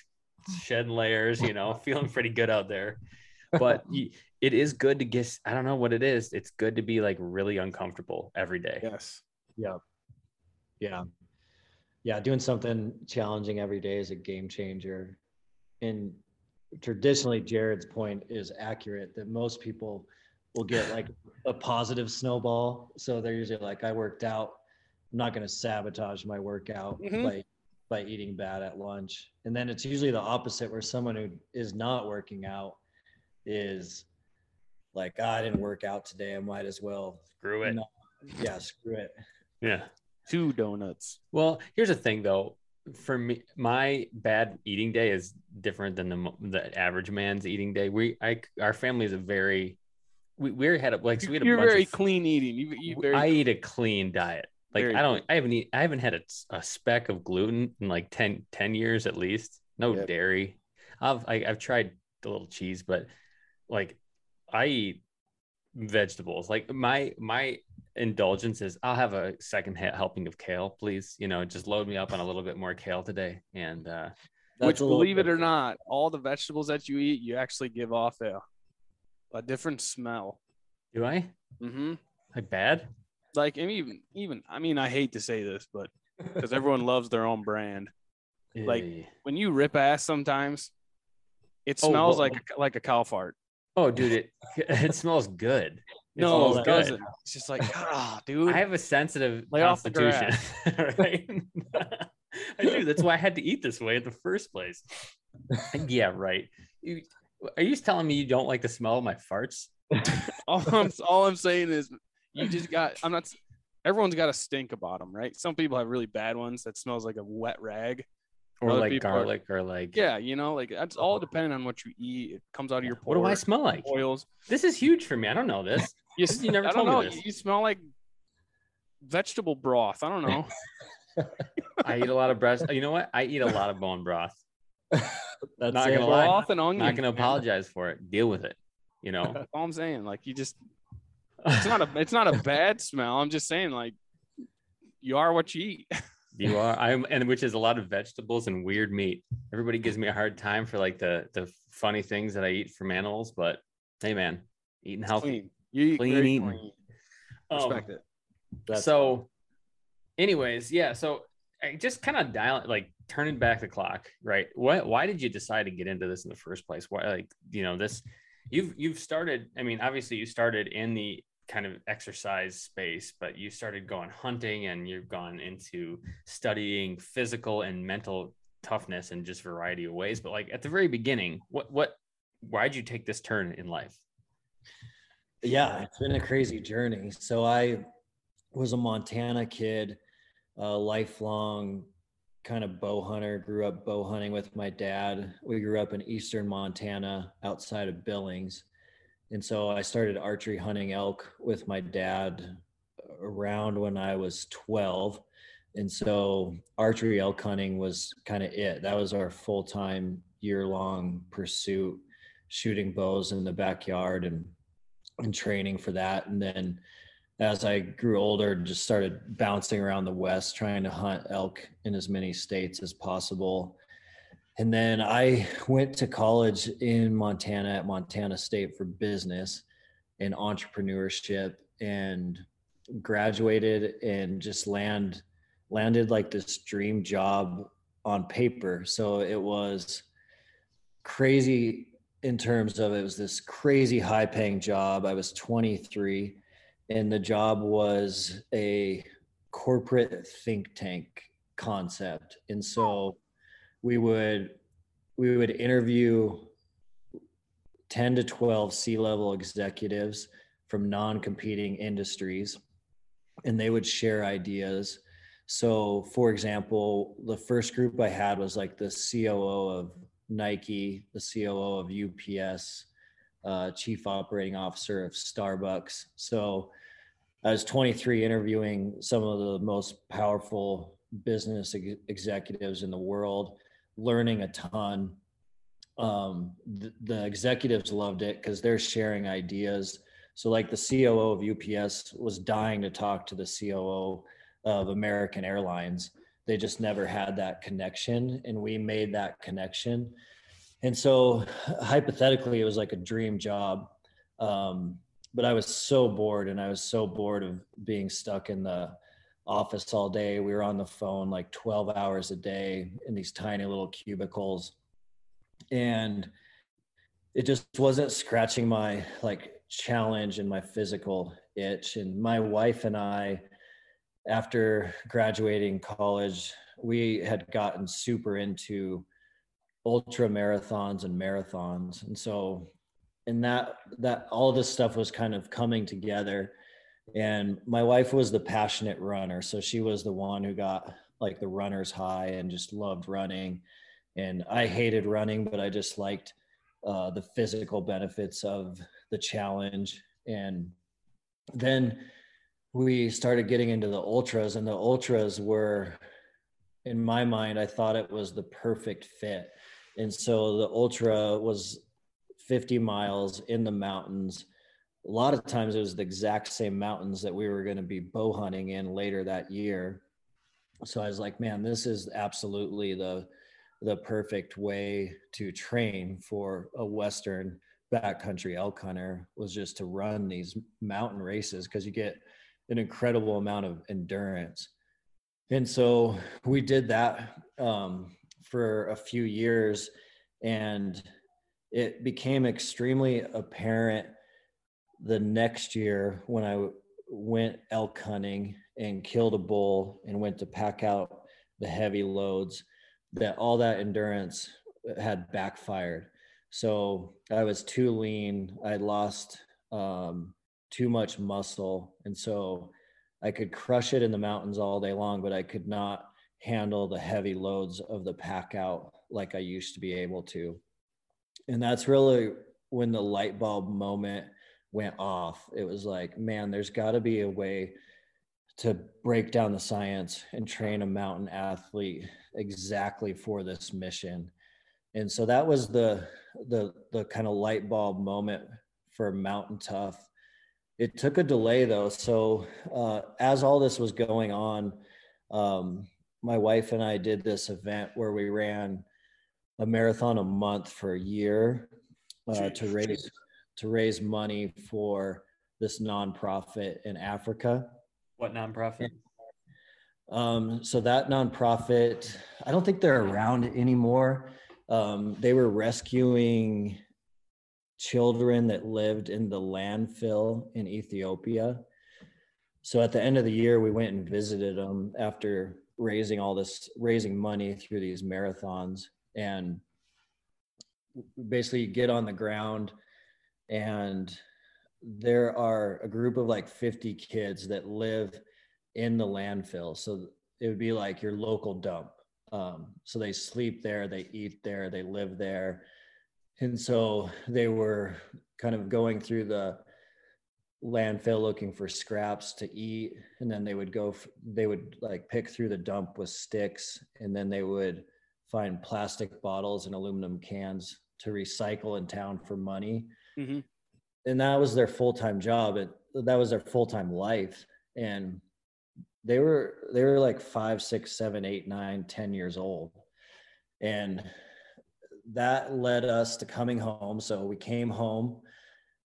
shedding layers, you know, feeling pretty good out there. But it is good to get, I don't know what it is. It's good to be like really uncomfortable every day. yes, Yeah. Yeah. Yeah. Doing something challenging every day is a game changer. And traditionally, Jared's point is accurate that most people will get like a positive snowball. So they're usually like, I worked out. I'm not going to sabotage my workout Mhm. by by eating bad at lunch. And then it's usually the opposite where someone who is not working out is like, "Ah, I didn't work out today. I might as well. Screw it. No. Yeah, screw it. Yeah. two donuts. Well, here's the thing though. For me, my bad eating day is different than the the average man's eating day. We, I, our family is a very, we we had a like so we had a You're bunch very of, clean eating. You, you very I eat a clean diet. Like Very I don't, I haven't eat, I haven't had a, a speck of gluten in like 10, 10 years at least. No Yep. dairy. I've, I, I've tried a little cheese, but like I eat vegetables. Like my, my indulgence is I'll have a second helping of kale, please. You know, just load me up on a little bit more kale today. And, uh, Which, That's a believe it or not, all the vegetables that you eat, you actually give off a, a different smell. do I Mm-hmm. like bad? Like, and even, even, I mean, I hate to say this, but because everyone loves their own brand. Like-. When you rip ass, sometimes it Oh, smells well- like a, like a cow fart. Oh, dude, it, it smells good. It No, smells it good. doesn't. It's just like, ah, dude. I have a sensitive Lay off the constitution. right? I do. That's why I had to eat this way in the first place. yeah, right. You, are you telling me you don't like the smell of my farts? all I'm all I'm saying is you just got I'm not everyone's got a stink about them, right? Some people have really bad ones that smells like a wet rag. Or Other like people are- garlic or like Yeah, you know, like that's all oh. depending on what you eat. It comes out of your what do I smell like? oils. This is huge for me. I don't know this. You, You never I told don't me this. You smell like vegetable broth. I don't know. I eat a lot of breast. You know what? I eat a lot of bone broth. That's Not gonna lie. broth and onion. Not gonna man. apologize for it. Deal with it. You know. That's all I'm saying. Like you just, it's not a, it's not a bad smell. I'm just saying, like, you are what you eat. You are. I'm, and which is a lot of vegetables and weird meat. Everybody gives me a hard time for like the the funny things that I eat from animals, but hey, man, eating healthy. Clean. You eat Clean eating. clean. Um, Respect it. That's- so, anyways, yeah. So I just kind of dial like turning back the clock, right? Why why did you decide to get into this in the first place? Why like you know this? You've you've started. I mean, obviously you started in the kind of exercise space, but you started going hunting and you've gone into studying physical and mental toughness in just variety of ways. But like at the very beginning, what what why'd you take this turn in life? Yeah, it's been a crazy journey. So I was a Montana kid, a lifelong kind of bow hunter, grew up bow hunting with my dad. We grew up in eastern Montana outside of Billings. And so I started archery hunting elk with my dad around when I was 12. And so archery elk hunting was kind of it. That was our full time year long pursuit, shooting bows in the backyard and and training for that. And then as I grew older, just started bouncing around the West, trying to hunt elk in as many states as possible. And then I went to college in Montana at Montana State for business and entrepreneurship and graduated and just land landed like this dream job on paper. So it was crazy in terms of it was this crazy high paying job. I was 23 and the job was a corporate think tank concept. And so we would we would interview 10 to 12 C-level executives from non-competing industries and they would share ideas. So for example, the first group I had was like the COO of Nike, the COO of UPS, uh, Chief Operating Officer of Starbucks. So I was 23 interviewing some of the most powerful business ex- executives in the world, learning a ton. Um, the, the executives loved it because they're sharing ideas. So, like the COO of UPS was dying to talk to the COO of American Airlines they just never had that connection and we made that connection and so hypothetically it was like a dream job um, but i was so bored and i was so bored of being stuck in the office all day we were on the phone like 12 hours a day in these tiny little cubicles and it just wasn't scratching my like challenge and my physical itch and my wife and i after graduating college, we had gotten super into ultra marathons and marathons. And so and that that all this stuff was kind of coming together. And my wife was the passionate runner. So she was the one who got like the runner's high and just loved running. And I hated running, but I just liked uh, the physical benefits of the challenge. And then we started getting into the ultras and the ultras were in my mind i thought it was the perfect fit and so the ultra was 50 miles in the mountains a lot of times it was the exact same mountains that we were going to be bow hunting in later that year so i was like man this is absolutely the the perfect way to train for a western backcountry elk hunter was just to run these mountain races because you get an incredible amount of endurance. And so we did that um, for a few years, and it became extremely apparent the next year when I went elk hunting and killed a bull and went to pack out the heavy loads that all that endurance had backfired. So I was too lean. I lost um, too much muscle. And so I could crush it in the mountains all day long, but I could not handle the heavy loads of the pack out like I used to be able to. And that's really when the light bulb moment went off. It was like, man, there's got to be a way to break down the science and train a mountain athlete exactly for this mission. And so that was the the the kind of light bulb moment for Mountain Tough. It took a delay though. So uh, as all this was going on, um, my wife and I did this event where we ran a marathon a month for a year uh, to raise to raise money for this nonprofit in Africa. What nonprofit? Um, so that nonprofit, I don't think they're around anymore. Um, they were rescuing children that lived in the landfill in Ethiopia. So at the end of the year, we went and visited them after raising all this, raising money through these marathons, and basically get on the ground and there are a group of like 50 kids that live in the landfill. So it would be like your local dump. Um, so they sleep there they eat there they live there. And so they were kind of going through the landfill looking for scraps to eat. And then they would go they would like pick through the dump with sticks. And then they would find plastic bottles and aluminum cans to recycle in town for money Mm-hmm. and that was their full-time job. And that was their full-time life. And they were they were like five six seven eight nine ten years old. And that led us to coming home. So we came home.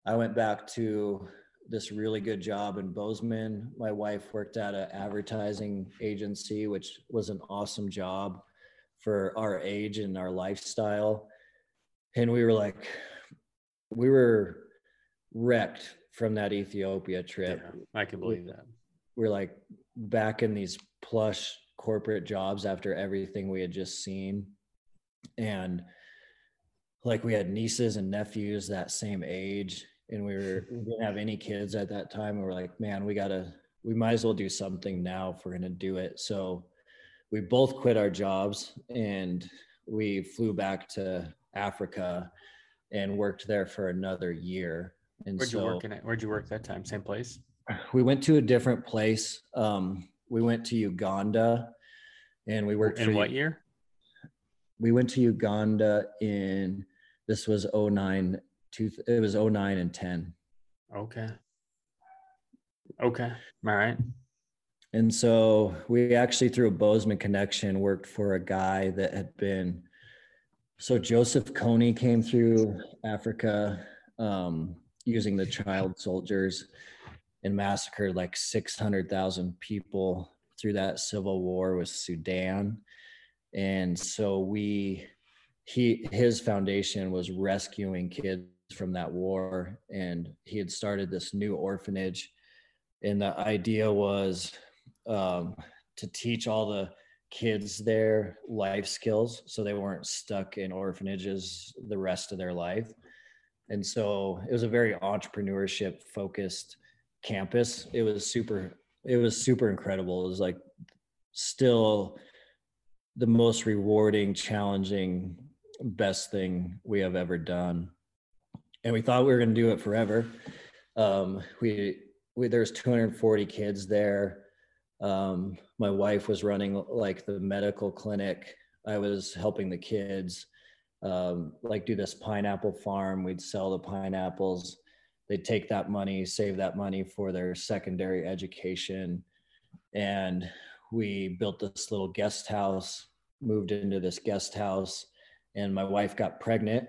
I went back to this really good job in bozeman. My wife worked at an advertising agency which was an awesome job for our age and our lifestyle. And we were like we were wrecked from that Ethiopia trip. Yeah, I can believe that. We're like back in these plush corporate jobs after everything we had just seen. And like we had nieces and nephews that same age, and we were we didn't have any kids at that time. And we're like, man, we gotta we might as well do something now if we're gonna do it. So we both quit our jobs and we flew back to Africa and worked there for another year. And Where'd so you work in it? Where'd you work that time? Same place? we went to a different place. Um, we went to Uganda and we worked In for what year? we went to Uganda in this was 09 two, it was 09 and 10. Okay. Okay. All right. And so we actually through a Bozeman connection worked for a guy that had been so Joseph Kony came through Africa um, using the child soldiers and massacred like 600,000 people through that civil war with Sudan. And so we he his foundation was rescuing kids from that war and he had started this new orphanage and the idea was um, to teach all the kids their life skills so they weren't stuck in orphanages the rest of their life. And so it was a very entrepreneurship focused campus. It was super it was super incredible. It was like still the most rewarding challenging best thing we have ever done. And we thought we were going to do it forever. Um, we we there's 240 kids there um, my wife was running like the medical clinic. I was helping the kids um, like do this pineapple farm. We'd sell the pineapples. They'd take that money save that money for their secondary education. And we built this little guest house moved into this guest house and my wife got pregnant.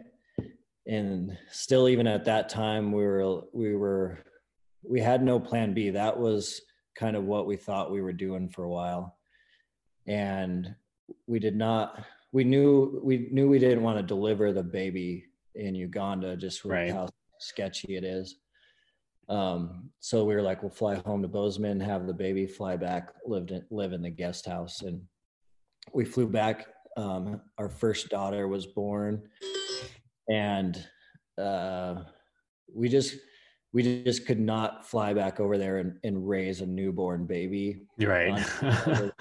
And still even at that time we were we were we had no plan b. That was kind of what we thought we were doing for a while. And we did not we knew we knew we didn't want to deliver the baby in uganda just with Right. how sketchy it is. Um so we were like we'll fly home to bozeman have the baby fly back lived in live in the guest house. And we flew back um our first daughter was born. And uh we just we just could not fly back over there and, and raise a newborn baby right. under,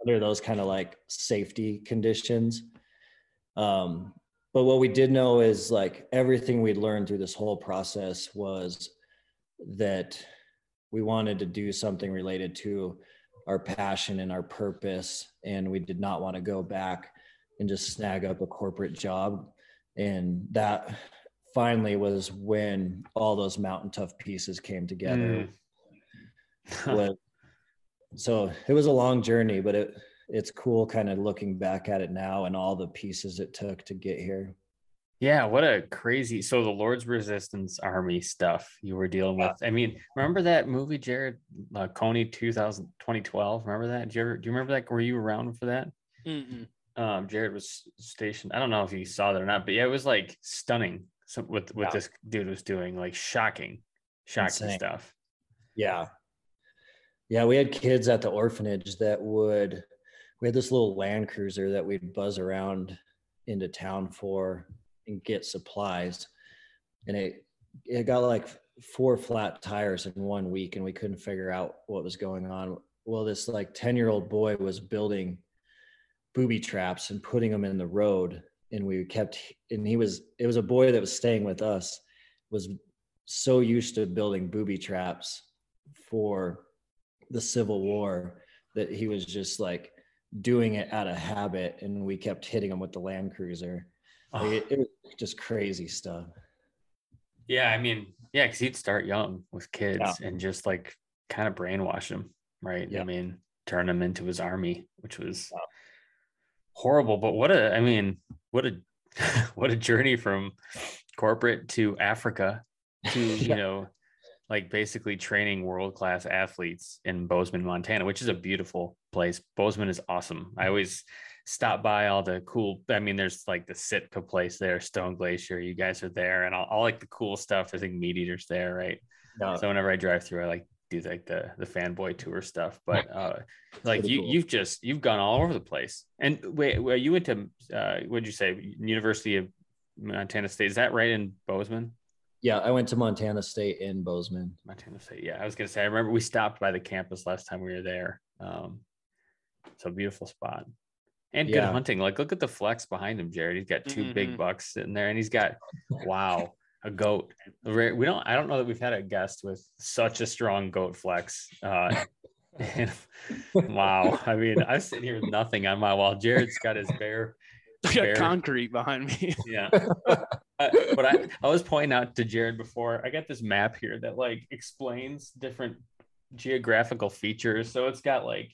under those kind of like safety conditions. Um, but what we did know is like everything we'd learned through this whole process was that we wanted to do something related to our passion and our purpose and we did not want to go back and just snag up a corporate job and that finally was when all those mountain tough pieces came together Mm. was so it was a long journey but it it's cool kind of looking back at it now and all the pieces it took to get here Yeah, what a crazy. So the Lord's Resistance Army stuff you were dealing with. I mean, remember that movie, Jared uh, Kony 2000, 2012? Remember that? Do you, ever, do you remember that? Were you around for that? Mm-mm. Um, Jared was stationed. I don't know if you saw that or not, but yeah, it was like stunning. So what what Yeah. this dude was doing, like shocking, shocking Insane. stuff. Yeah. Yeah, we had kids at the orphanage that would we had this little land cruiser that we'd buzz around into town for and get supplies. And it it got like four flat tires in one week and we couldn't figure out what was going on. Well, this like 10-year-old boy was building booby traps and putting them in the road and we kept and he was it was a boy that was staying with us was so used to building booby traps for the Civil War that he was just like doing it out of habit, and we kept hitting him with the Land Cruiser. Like, Oh, it, it was just crazy stuff. yeah, I mean, yeah, because he'd start young with kids and just like kind of brainwash them, right? yeah. I mean, turn them into his army, which was horrible. But what a, I mean, what a, what a journey from corporate to Africa to you know, like basically training world class athletes in Bozeman, Montana, which is a beautiful place. Bozeman is awesome. I mm-hmm. always stop by all the cool. I mean, there's like the Sitka place there, Stone Glacier. You guys are there, and all, all like the cool stuff. I think MeatEater's there, right? No, So whenever I drive through, I like do like the the fanboy tour stuff. But uh like you cool. you've just you've gone all over the place. And wait, wait you went to uh what'd you say? University of Montana State. Is that right in Bozeman? yeah, I went to Montana State in Bozeman. Montana State. Yeah, I was gonna say I remember we stopped by the campus last time we were there. Um so beautiful spot. And good Yeah. hunting. Like look at the flex behind him, Jared. He's got 2 Mhm. big bucks sitting there and he's got wow, a goat. Rare- We don't I don't know that we've had a guest with such a strong goat flex. Uh and wow. I mean, I'm sitting here with nothing on my wall. Jared's got his bare. I got Fair. concrete behind me. yeah. Uh, but I, I was pointing out to Jared before, I got this map here that like explains different geographical features. So it's got like,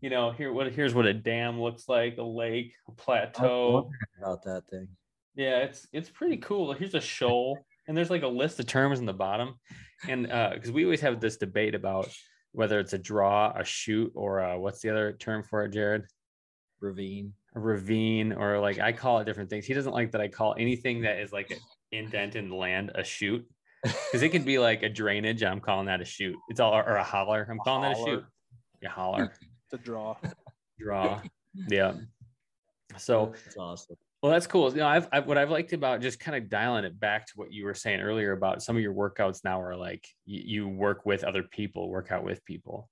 you know, here what here's what a dam looks like, a lake, a was plateau. wondering about that thing. Yeah, it's it's pretty cool. Here's a shoal, and there's like a list of terms in the bottom. And uh because we always have this debate about whether it's a draw, a chute, or uh what's the other term for it, Jared? Ravine. a ravine or like I call it different things. He doesn't like that I call anything that is like an indent in land a chute, because it can be like a drainage. I'm calling that a chute. It's all or a holler. I'm calling that a chute. holler. Yeah, holler, to draw. draw. Yeah. So That's awesome. Well, that's cool. You know, I've, I've what I've liked about just kind of dialing it back to what you were saying earlier about some of your workouts now are like you, you work with other people, work out with people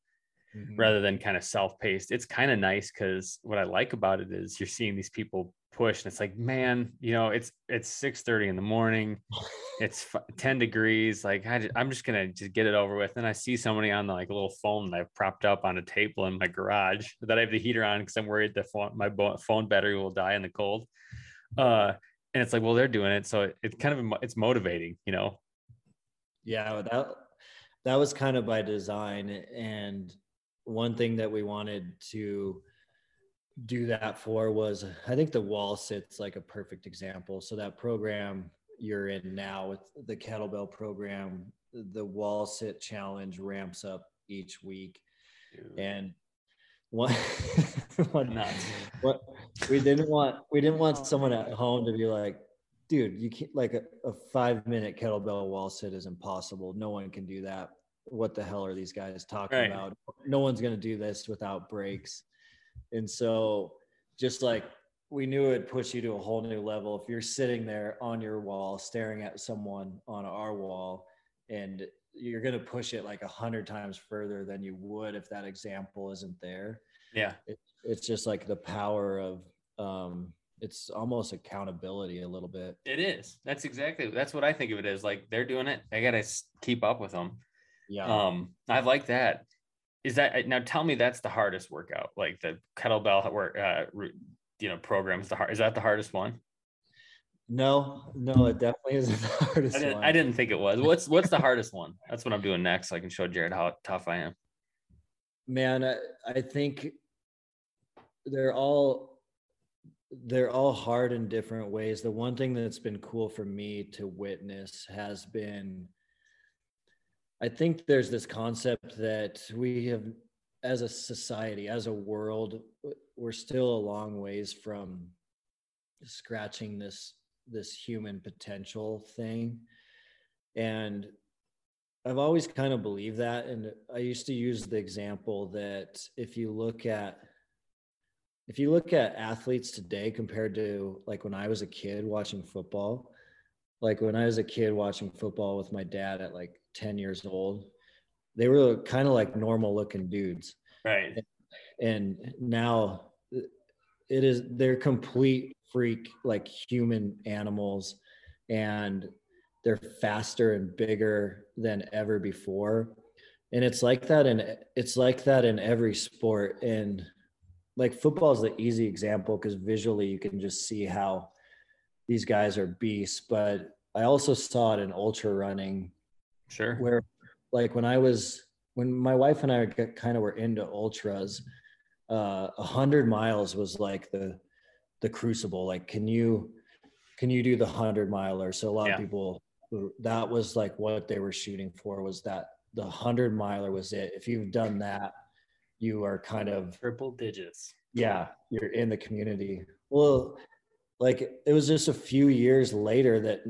Mhm. rather than kind of self-paced. It's kind of nice because what I like about it is you're seeing these people push, and it's like, man, you know, it's it's six thirty in the morning, it's f- ten degrees. Like I just, I'm just gonna just get it over with. And I see somebody on the like little phone that I've propped up on a table in my garage that I have the heater on because I'm worried the phone my phone battery will die in the cold. Uh, and it's like, well, they're doing it, so it, it's kind of it's motivating, you know. Yeah, that that was kind of by design. And one thing that we wanted to do that for was I think the wall sits like a perfect example. So that program you're in now with the kettlebell program, the wall sit challenge ramps up each week. And one, one Nuts. what we didn't want we didn't want someone at home to be like dude you can't like a, a five minute kettlebell wall sit is impossible no one can do that what the hell are these guys talking Right. about no one's going to do this without breaks and so just like we knew it would push you to a whole new level if you're sitting there on your wall staring at someone on our wall and you're going to push it like a hundred times further than you would if that example isn't there. Yeah. It, it's just like the power of, um, it's almost accountability a little bit. It is. That's exactly. That's what I think of it as. Like they're doing it. I gotta keep up with them. Yeah. Um, I like that. Is that now? Tell me that's the hardest workout. Like the kettlebell work, uh, you know, programs. The hard is that the hardest one? No, no, it definitely isn't the hardest I didn't, one. I didn't think it was. What's what's the hardest one? That's what I'm doing next. So I can show Jared how tough I am. Man, I, I think they're all they're all hard in different ways. The one thing that's been cool for me to witness has been I think there's this concept that we have as a society, as a world, we're still a long ways from scratching this this human potential thing. And I've always kind of believed that. And I used to use the example that if you look at if you look at athletes today compared to like when I was a kid watching football, like when I was a kid watching football with my dad at like 10 years old, they were kind of like normal looking dudes. Right. And now it is they're complete freak like human animals and they're faster and bigger than ever before and it's like that and it's like that in every sport and like football is the easy example because visually you can just see how these guys are beasts but i also saw it in ultra running Sure. where like when i was when my wife and i kind of were into ultras uh, a hundred miles was like the the crucible like can you can you do the hundred miler so a lot Yeah. of people that was like what they were shooting for was that the hundred miler was it if you've done that you are kind of Triple digits. yeah you're in the community well like it was just a few years later that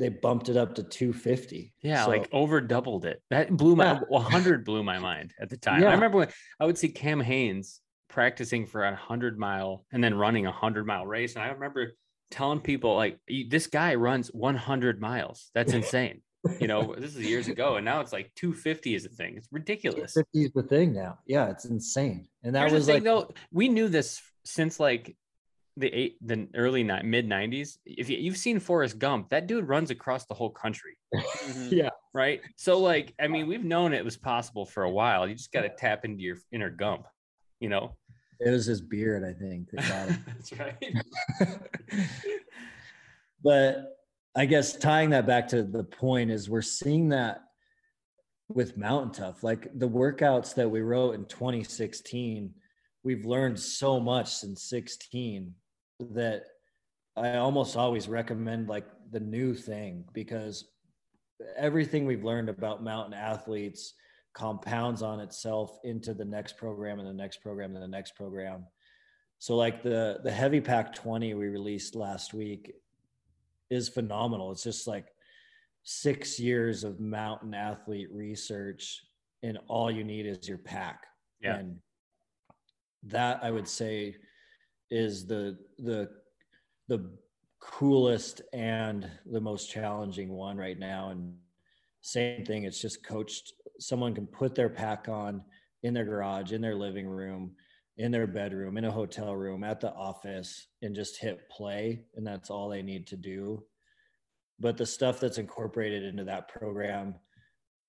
they bumped it up to 250 Yeah, So- like over doubled it. That blew my Yeah. 100 blew my mind at the time. Yeah. I remember when I would see Cam Hanes practicing for a 100 mile and then running a 100 mile race. And I remember telling people, like, this guy runs 100 miles. That's insane. you know, this is years ago. And now it's like 250 is a thing. It's ridiculous. 250 is the thing now yeah it's insane and that Here's was the like thing, though. We knew this since like the eight, the early ni- mid 90s. If you, you've seen Forrest Gump, that dude runs across the whole country. Mhm. yeah right? So like, I mean, we've known it was possible for a while. You just got to tap into your inner gump, you know. it was his beard i think that got him. That's right. but I guess tying that back to the point is we're seeing that with Mountain Tough. Like the workouts that we wrote in 2016, we've learned so much since 16 that I almost always recommend like the new thing because everything we've learned about mountain athletes compounds on itself into the next program and the next program and the next program. So like the the heavy pack 20 we released last week is phenomenal. It's just like six years of mountain athlete research, and all you need is your pack. Yeah. And that I would say is the the the coolest and the most challenging one right now. And same thing, it's just coached. Someone can put their pack on in their garage, in their living room, in their bedroom, in a hotel room, at the office, and just hit play. And that's all they need to do. But the stuff that's incorporated into that program,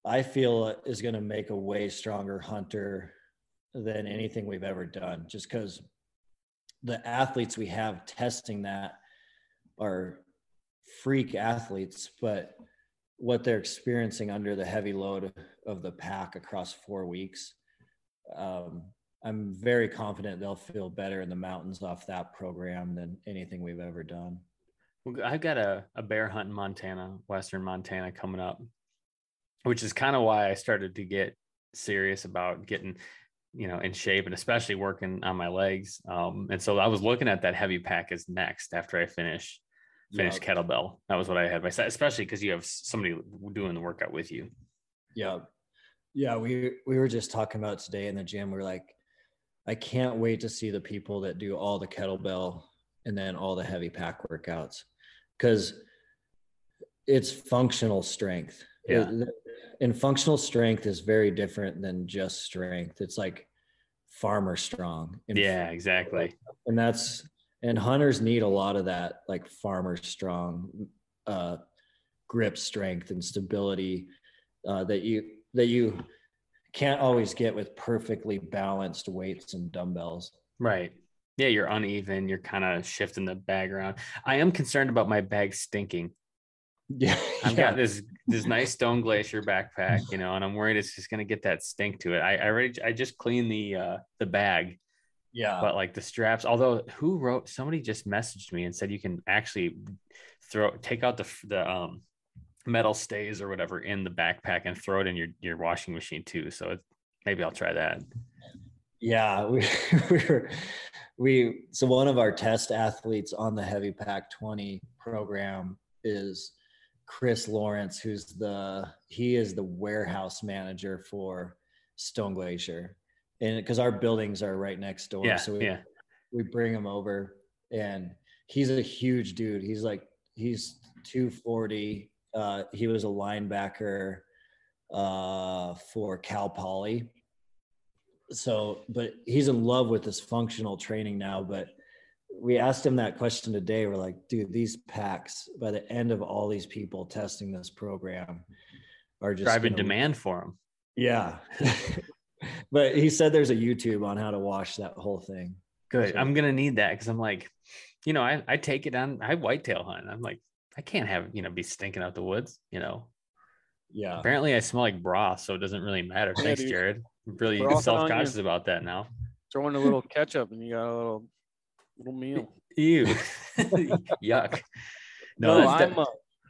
I feel is going to make a way stronger hunter than anything we've ever done, just because the athletes we have testing that are freak athletes, but what they're experiencing under the heavy load of the pack across four weeks, um, I'm very confident they'll feel better in the mountains off that program than anything we've ever done. I've got a, a bear hunt in Montana, Western Montana coming up, which is kind of why I started to get serious about getting, you know, in shape and especially working on my legs. Um, and so I was looking at that heavy pack as next after I finish finish Yeah. kettlebell. That was what I had myself, especially because you have somebody doing the workout with you. Yeah. Yeah, we we were just talking about today in the gym. We are like, I can't wait to see the people that do all the kettlebell and then all the heavy pack workouts. Cause it's functional strength. Yeah. And functional strength is very different than just strength. It's like farmer strong. And Yeah, exactly. and that's and hunters need a lot of that like farmer strong uh grip strength and stability uh that you that you can't always get with perfectly balanced weights and dumbbells Right. Yeah, you're uneven. You're kind of shifting the bag around. I am concerned about my bag stinking. Yeah I've yeah. got this this nice Stone Glacier backpack, you know, and I'm worried it's just gonna get that stink to it. I, I already I just cleaned the uh the bag, yeah but like the straps. Although who wrote somebody just messaged me and said you can actually throw take out the the um metal stays or whatever in the backpack and throw it in your your washing machine too. So it, maybe I'll try that. Yeah, we we were we so one of our test athletes on the heavy pack 20 program is Chris Lawrence, who's the he is the warehouse manager for Stone Glacier. And because our buildings are right next door. Yeah, so we, yeah. we bring him over and he's a huge dude. He's like he's 240. Uh he was a linebacker uh for Cal Poly so but he's in love with this functional training now but we asked him that question today we're like dude these packs by the end of all these people testing this program are just Driving gonna- demand for them. yeah but he said there's a youtube on how to wash that whole thing Good. So- I'm gonna need that because I'm like, you know, I, I take it on I whitetail hunt. I'm like, I can't have, you know, be stinking out the woods, you know. yeah Apparently I smell like broth, so it doesn't really matter. Thanks. Jared. I'm really self-conscious about that now. Throw in a little ketchup and you got a little little meal. Ew. Yuck. No, that's de- I'm uh,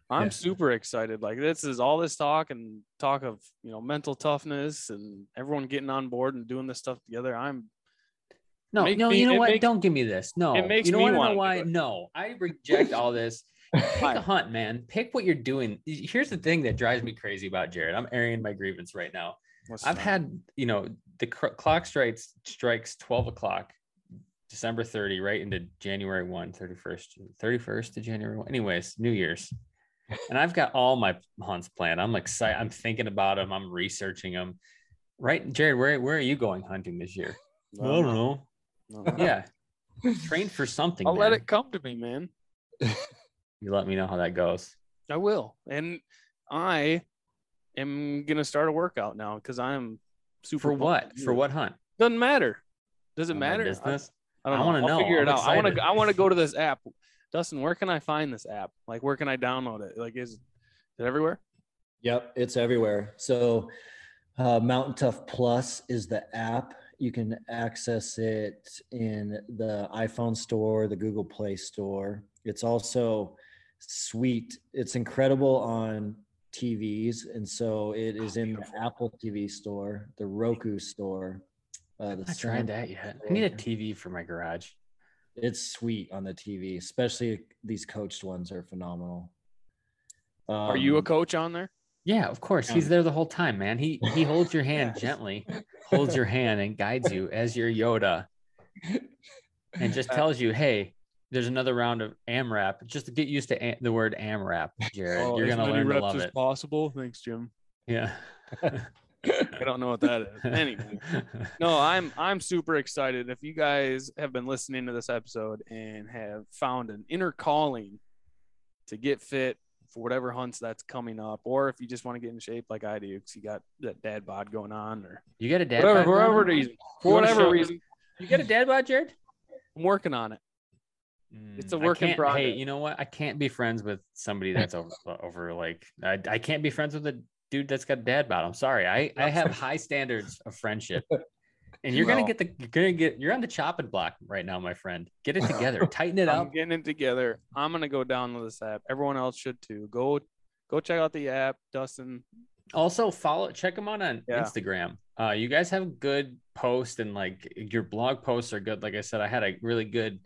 I'm yeah. super excited. Like this is all this talk and talk of you know mental toughness and everyone getting on board and doing this stuff together. I'm no, no, me- you know what? makes- Don't give me this. No, it makes you know me wanna wanna know do why? No, I reject all this. Pick a hunt, man. Pick what you're doing. Here's the thing that drives me crazy about Jared. I'm airing my grievance right now. what's I've that? had, you know, the cr- clock strikes strikes 12 o'clock, December 30, right into January 1, 31st, 31st to January 1. Anyways, New Year's. And I've got all my hunts planned. I'm excited. I'm thinking about them. I'm researching them. Right, Jared, where, where are you going hunting this year? I don't know. No, no. Yeah. Train for something. I'll let it come to me, man. You let me know how that goes. I will. And I am gonna start a workout now because I'm super For what? to For what hunt? Doesn't matter. Does it On my matter? I- Business? I, don't I wanna know. Figure it I'm out. I want to. I want to go to this app. Dustin, where can I find this app? Like, where can I download it? Like, is it everywhere? Yep, it's everywhere. So, uh, Mountain Tough Plus is the app. You can access it in the iPhone store, the Google Play store. It's also sweet. It's incredible on TVs, and so it is in the Apple TV store, the Roku store. Uh, the I tried that yet. I need a. TV for my garage. It's sweet on the TV, especially these coached ones are phenomenal. Are you a Um, coach on there? Yeah, of course. He's there the whole time, man. He he holds your hand Yes. gently, holds your hand and guides you as your Yoda, and just tells you, "Hey, there's another round of AMRAP." Just to get used to a- the word AMRAP, Jared. Oh, You're gonna learn to reps love as possible. Thanks, Jim. Yeah. I don't know what that is. Anyway, no, I'm I'm super excited. If you guys have been listening to this episode and have found an inner calling to get fit for whatever hunts that's coming up, or if you just want to get in shape like I do, because you got that dad bod going on, or You got a dad whatever, bod for whatever reason, for You whatever reason, You got a dad bod, Jared? I'm working on it. It's a Mm, work in progress. Hey, you know what? I can't be friends with somebody that's over over like I, I can't be friends with a dude that's got dad bod. I'm sorry. I I have high standards of friendship. And you're gonna get the you're gonna get you're on the chopping block right now, my friend. Get it together, tighten it up. I'm up. getting it together. I'm gonna go download this app. Everyone else should too. Go go check out the app, Dustin. Also, follow check them out on Yeah. Instagram. Uh, you guys have good posts and like your blog posts are good. Like I said, I had a really good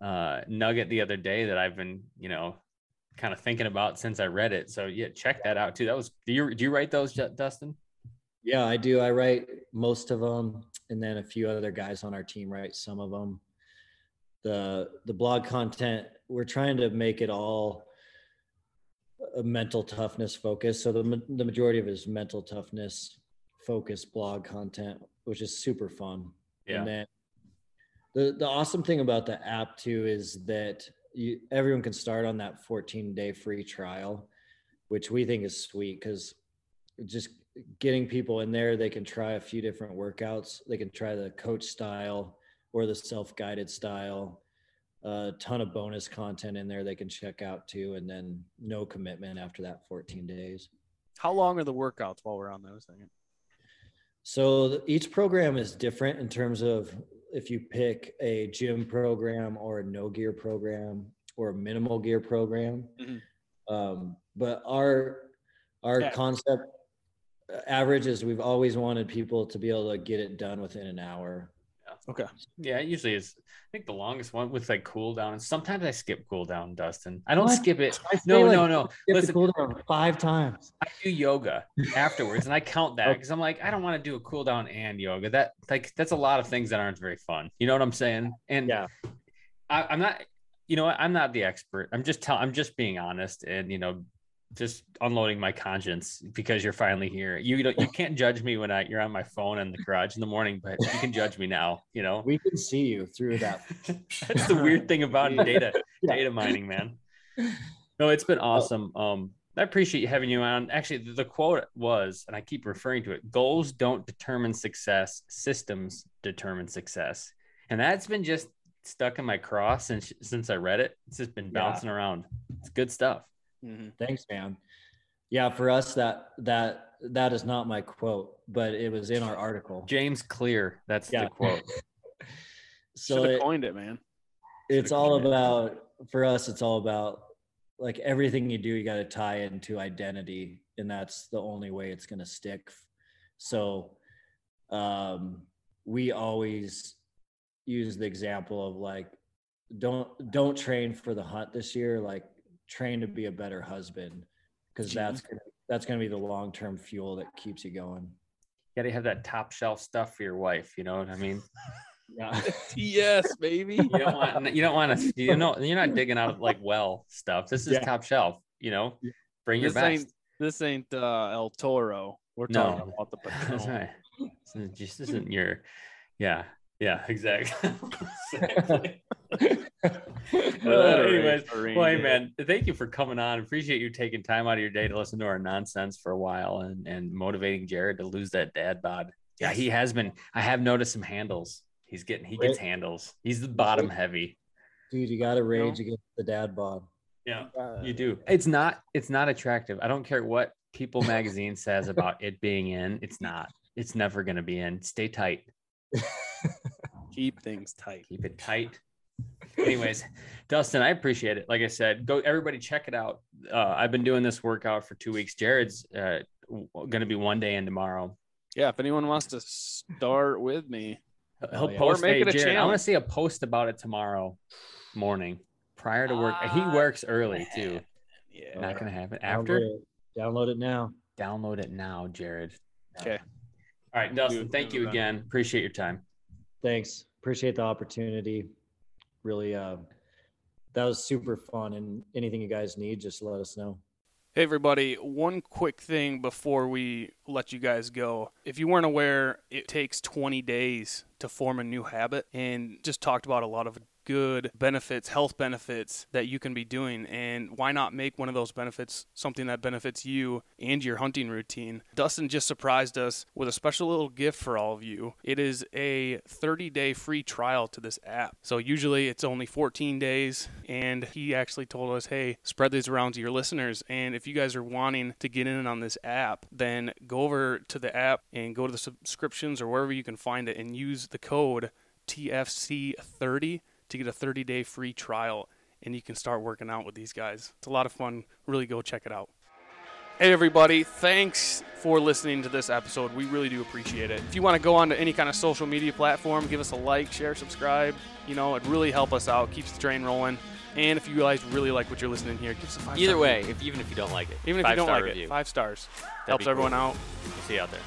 uh nugget the other day that I've been, you know, kind of thinking about since I read it. So yeah, check that out too. That was do you do you write those, Dustin? Yeah, I do. I write most of them, and then a few other guys on our team write some of them. The the blog content we're trying to make it all a mental toughness focus. So the the majority of it is mental toughness focused blog content, which is super fun. Yeah. And then the the awesome thing about the app too is that you everyone can start on that 14 day free trial, which we think is sweet because just getting people in there, they can try a few different workouts. They can try the coach style or the self guided style. A ton of bonus content in there they can check out too, and then no commitment after that 14 days. How long are the workouts while we're on those? So each program is different in terms of if you pick a gym program or a no gear program or a minimal gear program. Mhm. Um, but our our Yeah. concept uh, average is we've always wanted people to be able to get it done within an hour. Okay. Yeah, it usually is. I think the longest one with like cool down. And sometimes I skip cool down, Dustin. I don't What? skip it. I No, like, no, no. you Listen, cool down five times. I do yoga afterwards, and I count that Okay. because I'm like, I don't want to do a cool down and yoga. That like that's a lot of things that aren't very fun. You know what I'm saying? And Yeah. I, I'm not. You know? I'm not the expert. I'm just tell. I'm just being honest, and you know, just unloading my conscience because you're finally here. You don't. You can't judge me when I you're on my phone in the garage in the morning, but you can judge me now. You know. We can see you through that. That's the weird thing about data Yeah. data mining, man. No, it's been awesome. Um, I appreciate you having you on. Actually, the, quote was, and I keep referring to it: "Goals don't determine success; systems determine success." And that's been just stuck in my cross since since I read it. It's just been Yeah. bouncing around. It's good stuff. Mm-hmm. Thanks, man. Yeah, for us that that that is not my quote, but it was in our article. James Clear, that's Yeah. the quote. So Should it- coined it, man. it's Should've all coined it. about for us it's all about like everything you do you got to tie into identity and that's the only way it's going to stick so um we always use the example of like don't don't train for the hunt this year like train to be a better husband because that's gonna, that's going to be the long-term fuel that keeps you going You got to have that top shelf stuff for your wife. You know what I mean? yeah yes, baby. You don't want. You don't want to. You know, you're not digging out like well stuff. This is Yeah. top shelf. You know, bring your This ain't this ain't uh, El Toro. We're No. talking about the That's Patron. right. This just isn't your. Yeah. Yeah. Exactly. Exactly. Uh, anyways, well, hey, man, thank you for coming on. Appreciate you taking time out of your day to listen to our nonsense for a while and and motivating Jared to lose that dad bod. Yeah, he has been. I have noticed some handles. He's getting. He gets handles. He's the bottom heavy. dude you got to rage against the dad bod Yeah. Uh, You do. It's not. It's not attractive. I don't care what People Magazine says about it being in. It's not. It's never going to be in. Stay tight. Keep things tight. Keep it tight. Anyways, Dustin, I appreciate it. Like I said, go everybody check it out. Uh, I've been doing this workout for two weeks. Jared's uh, going to be one day in tomorrow. Yeah, if anyone wants to start with me, He'll yeah. post. Or make hey, it a Jared, I want to see a post about it tomorrow morning prior to work. he Ah, works early too. yeah. Not going to happen Download after. it. download it now Download it now, Jared. Okay. All right, Dustin. Dude, thank you again. Appreciate your time. thanks appreciate the opportunity really uh that was super fun and anything you guys need just let us know Hey, everybody, one quick thing before we let you guys go. If you weren't aware, it takes 20 days to form a new habit, and just talked about a lot of good benefits, health benefits that you can be doing. And why not make one of those benefits something that benefits you and your hunting routine? Dustin just surprised us with a special little gift for all of you. It is a 30 day free trial to this app. So usually it's only 14 days, and he actually told us, hey, spread these around to your listeners. And if you guys are wanting to get in on this app, then go over to the app and go to the subscriptions or wherever you can find it and use the code TFC30 to get a 30 day free trial. And you can start working out with these guys. It's a lot of fun. Really go check it out. Hey, everybody. Thanks for listening to this episode. We really do appreciate it. If you want to go on to any kind of social media platform, give us a like, share, subscribe. You know, it really help us out, keeps the train rolling. And if you guys really like what you're listening here, give us a five Either way, if even if you don't like it, even if you don't like review. it, five stars That'd helps everyone cool. out. See you out there.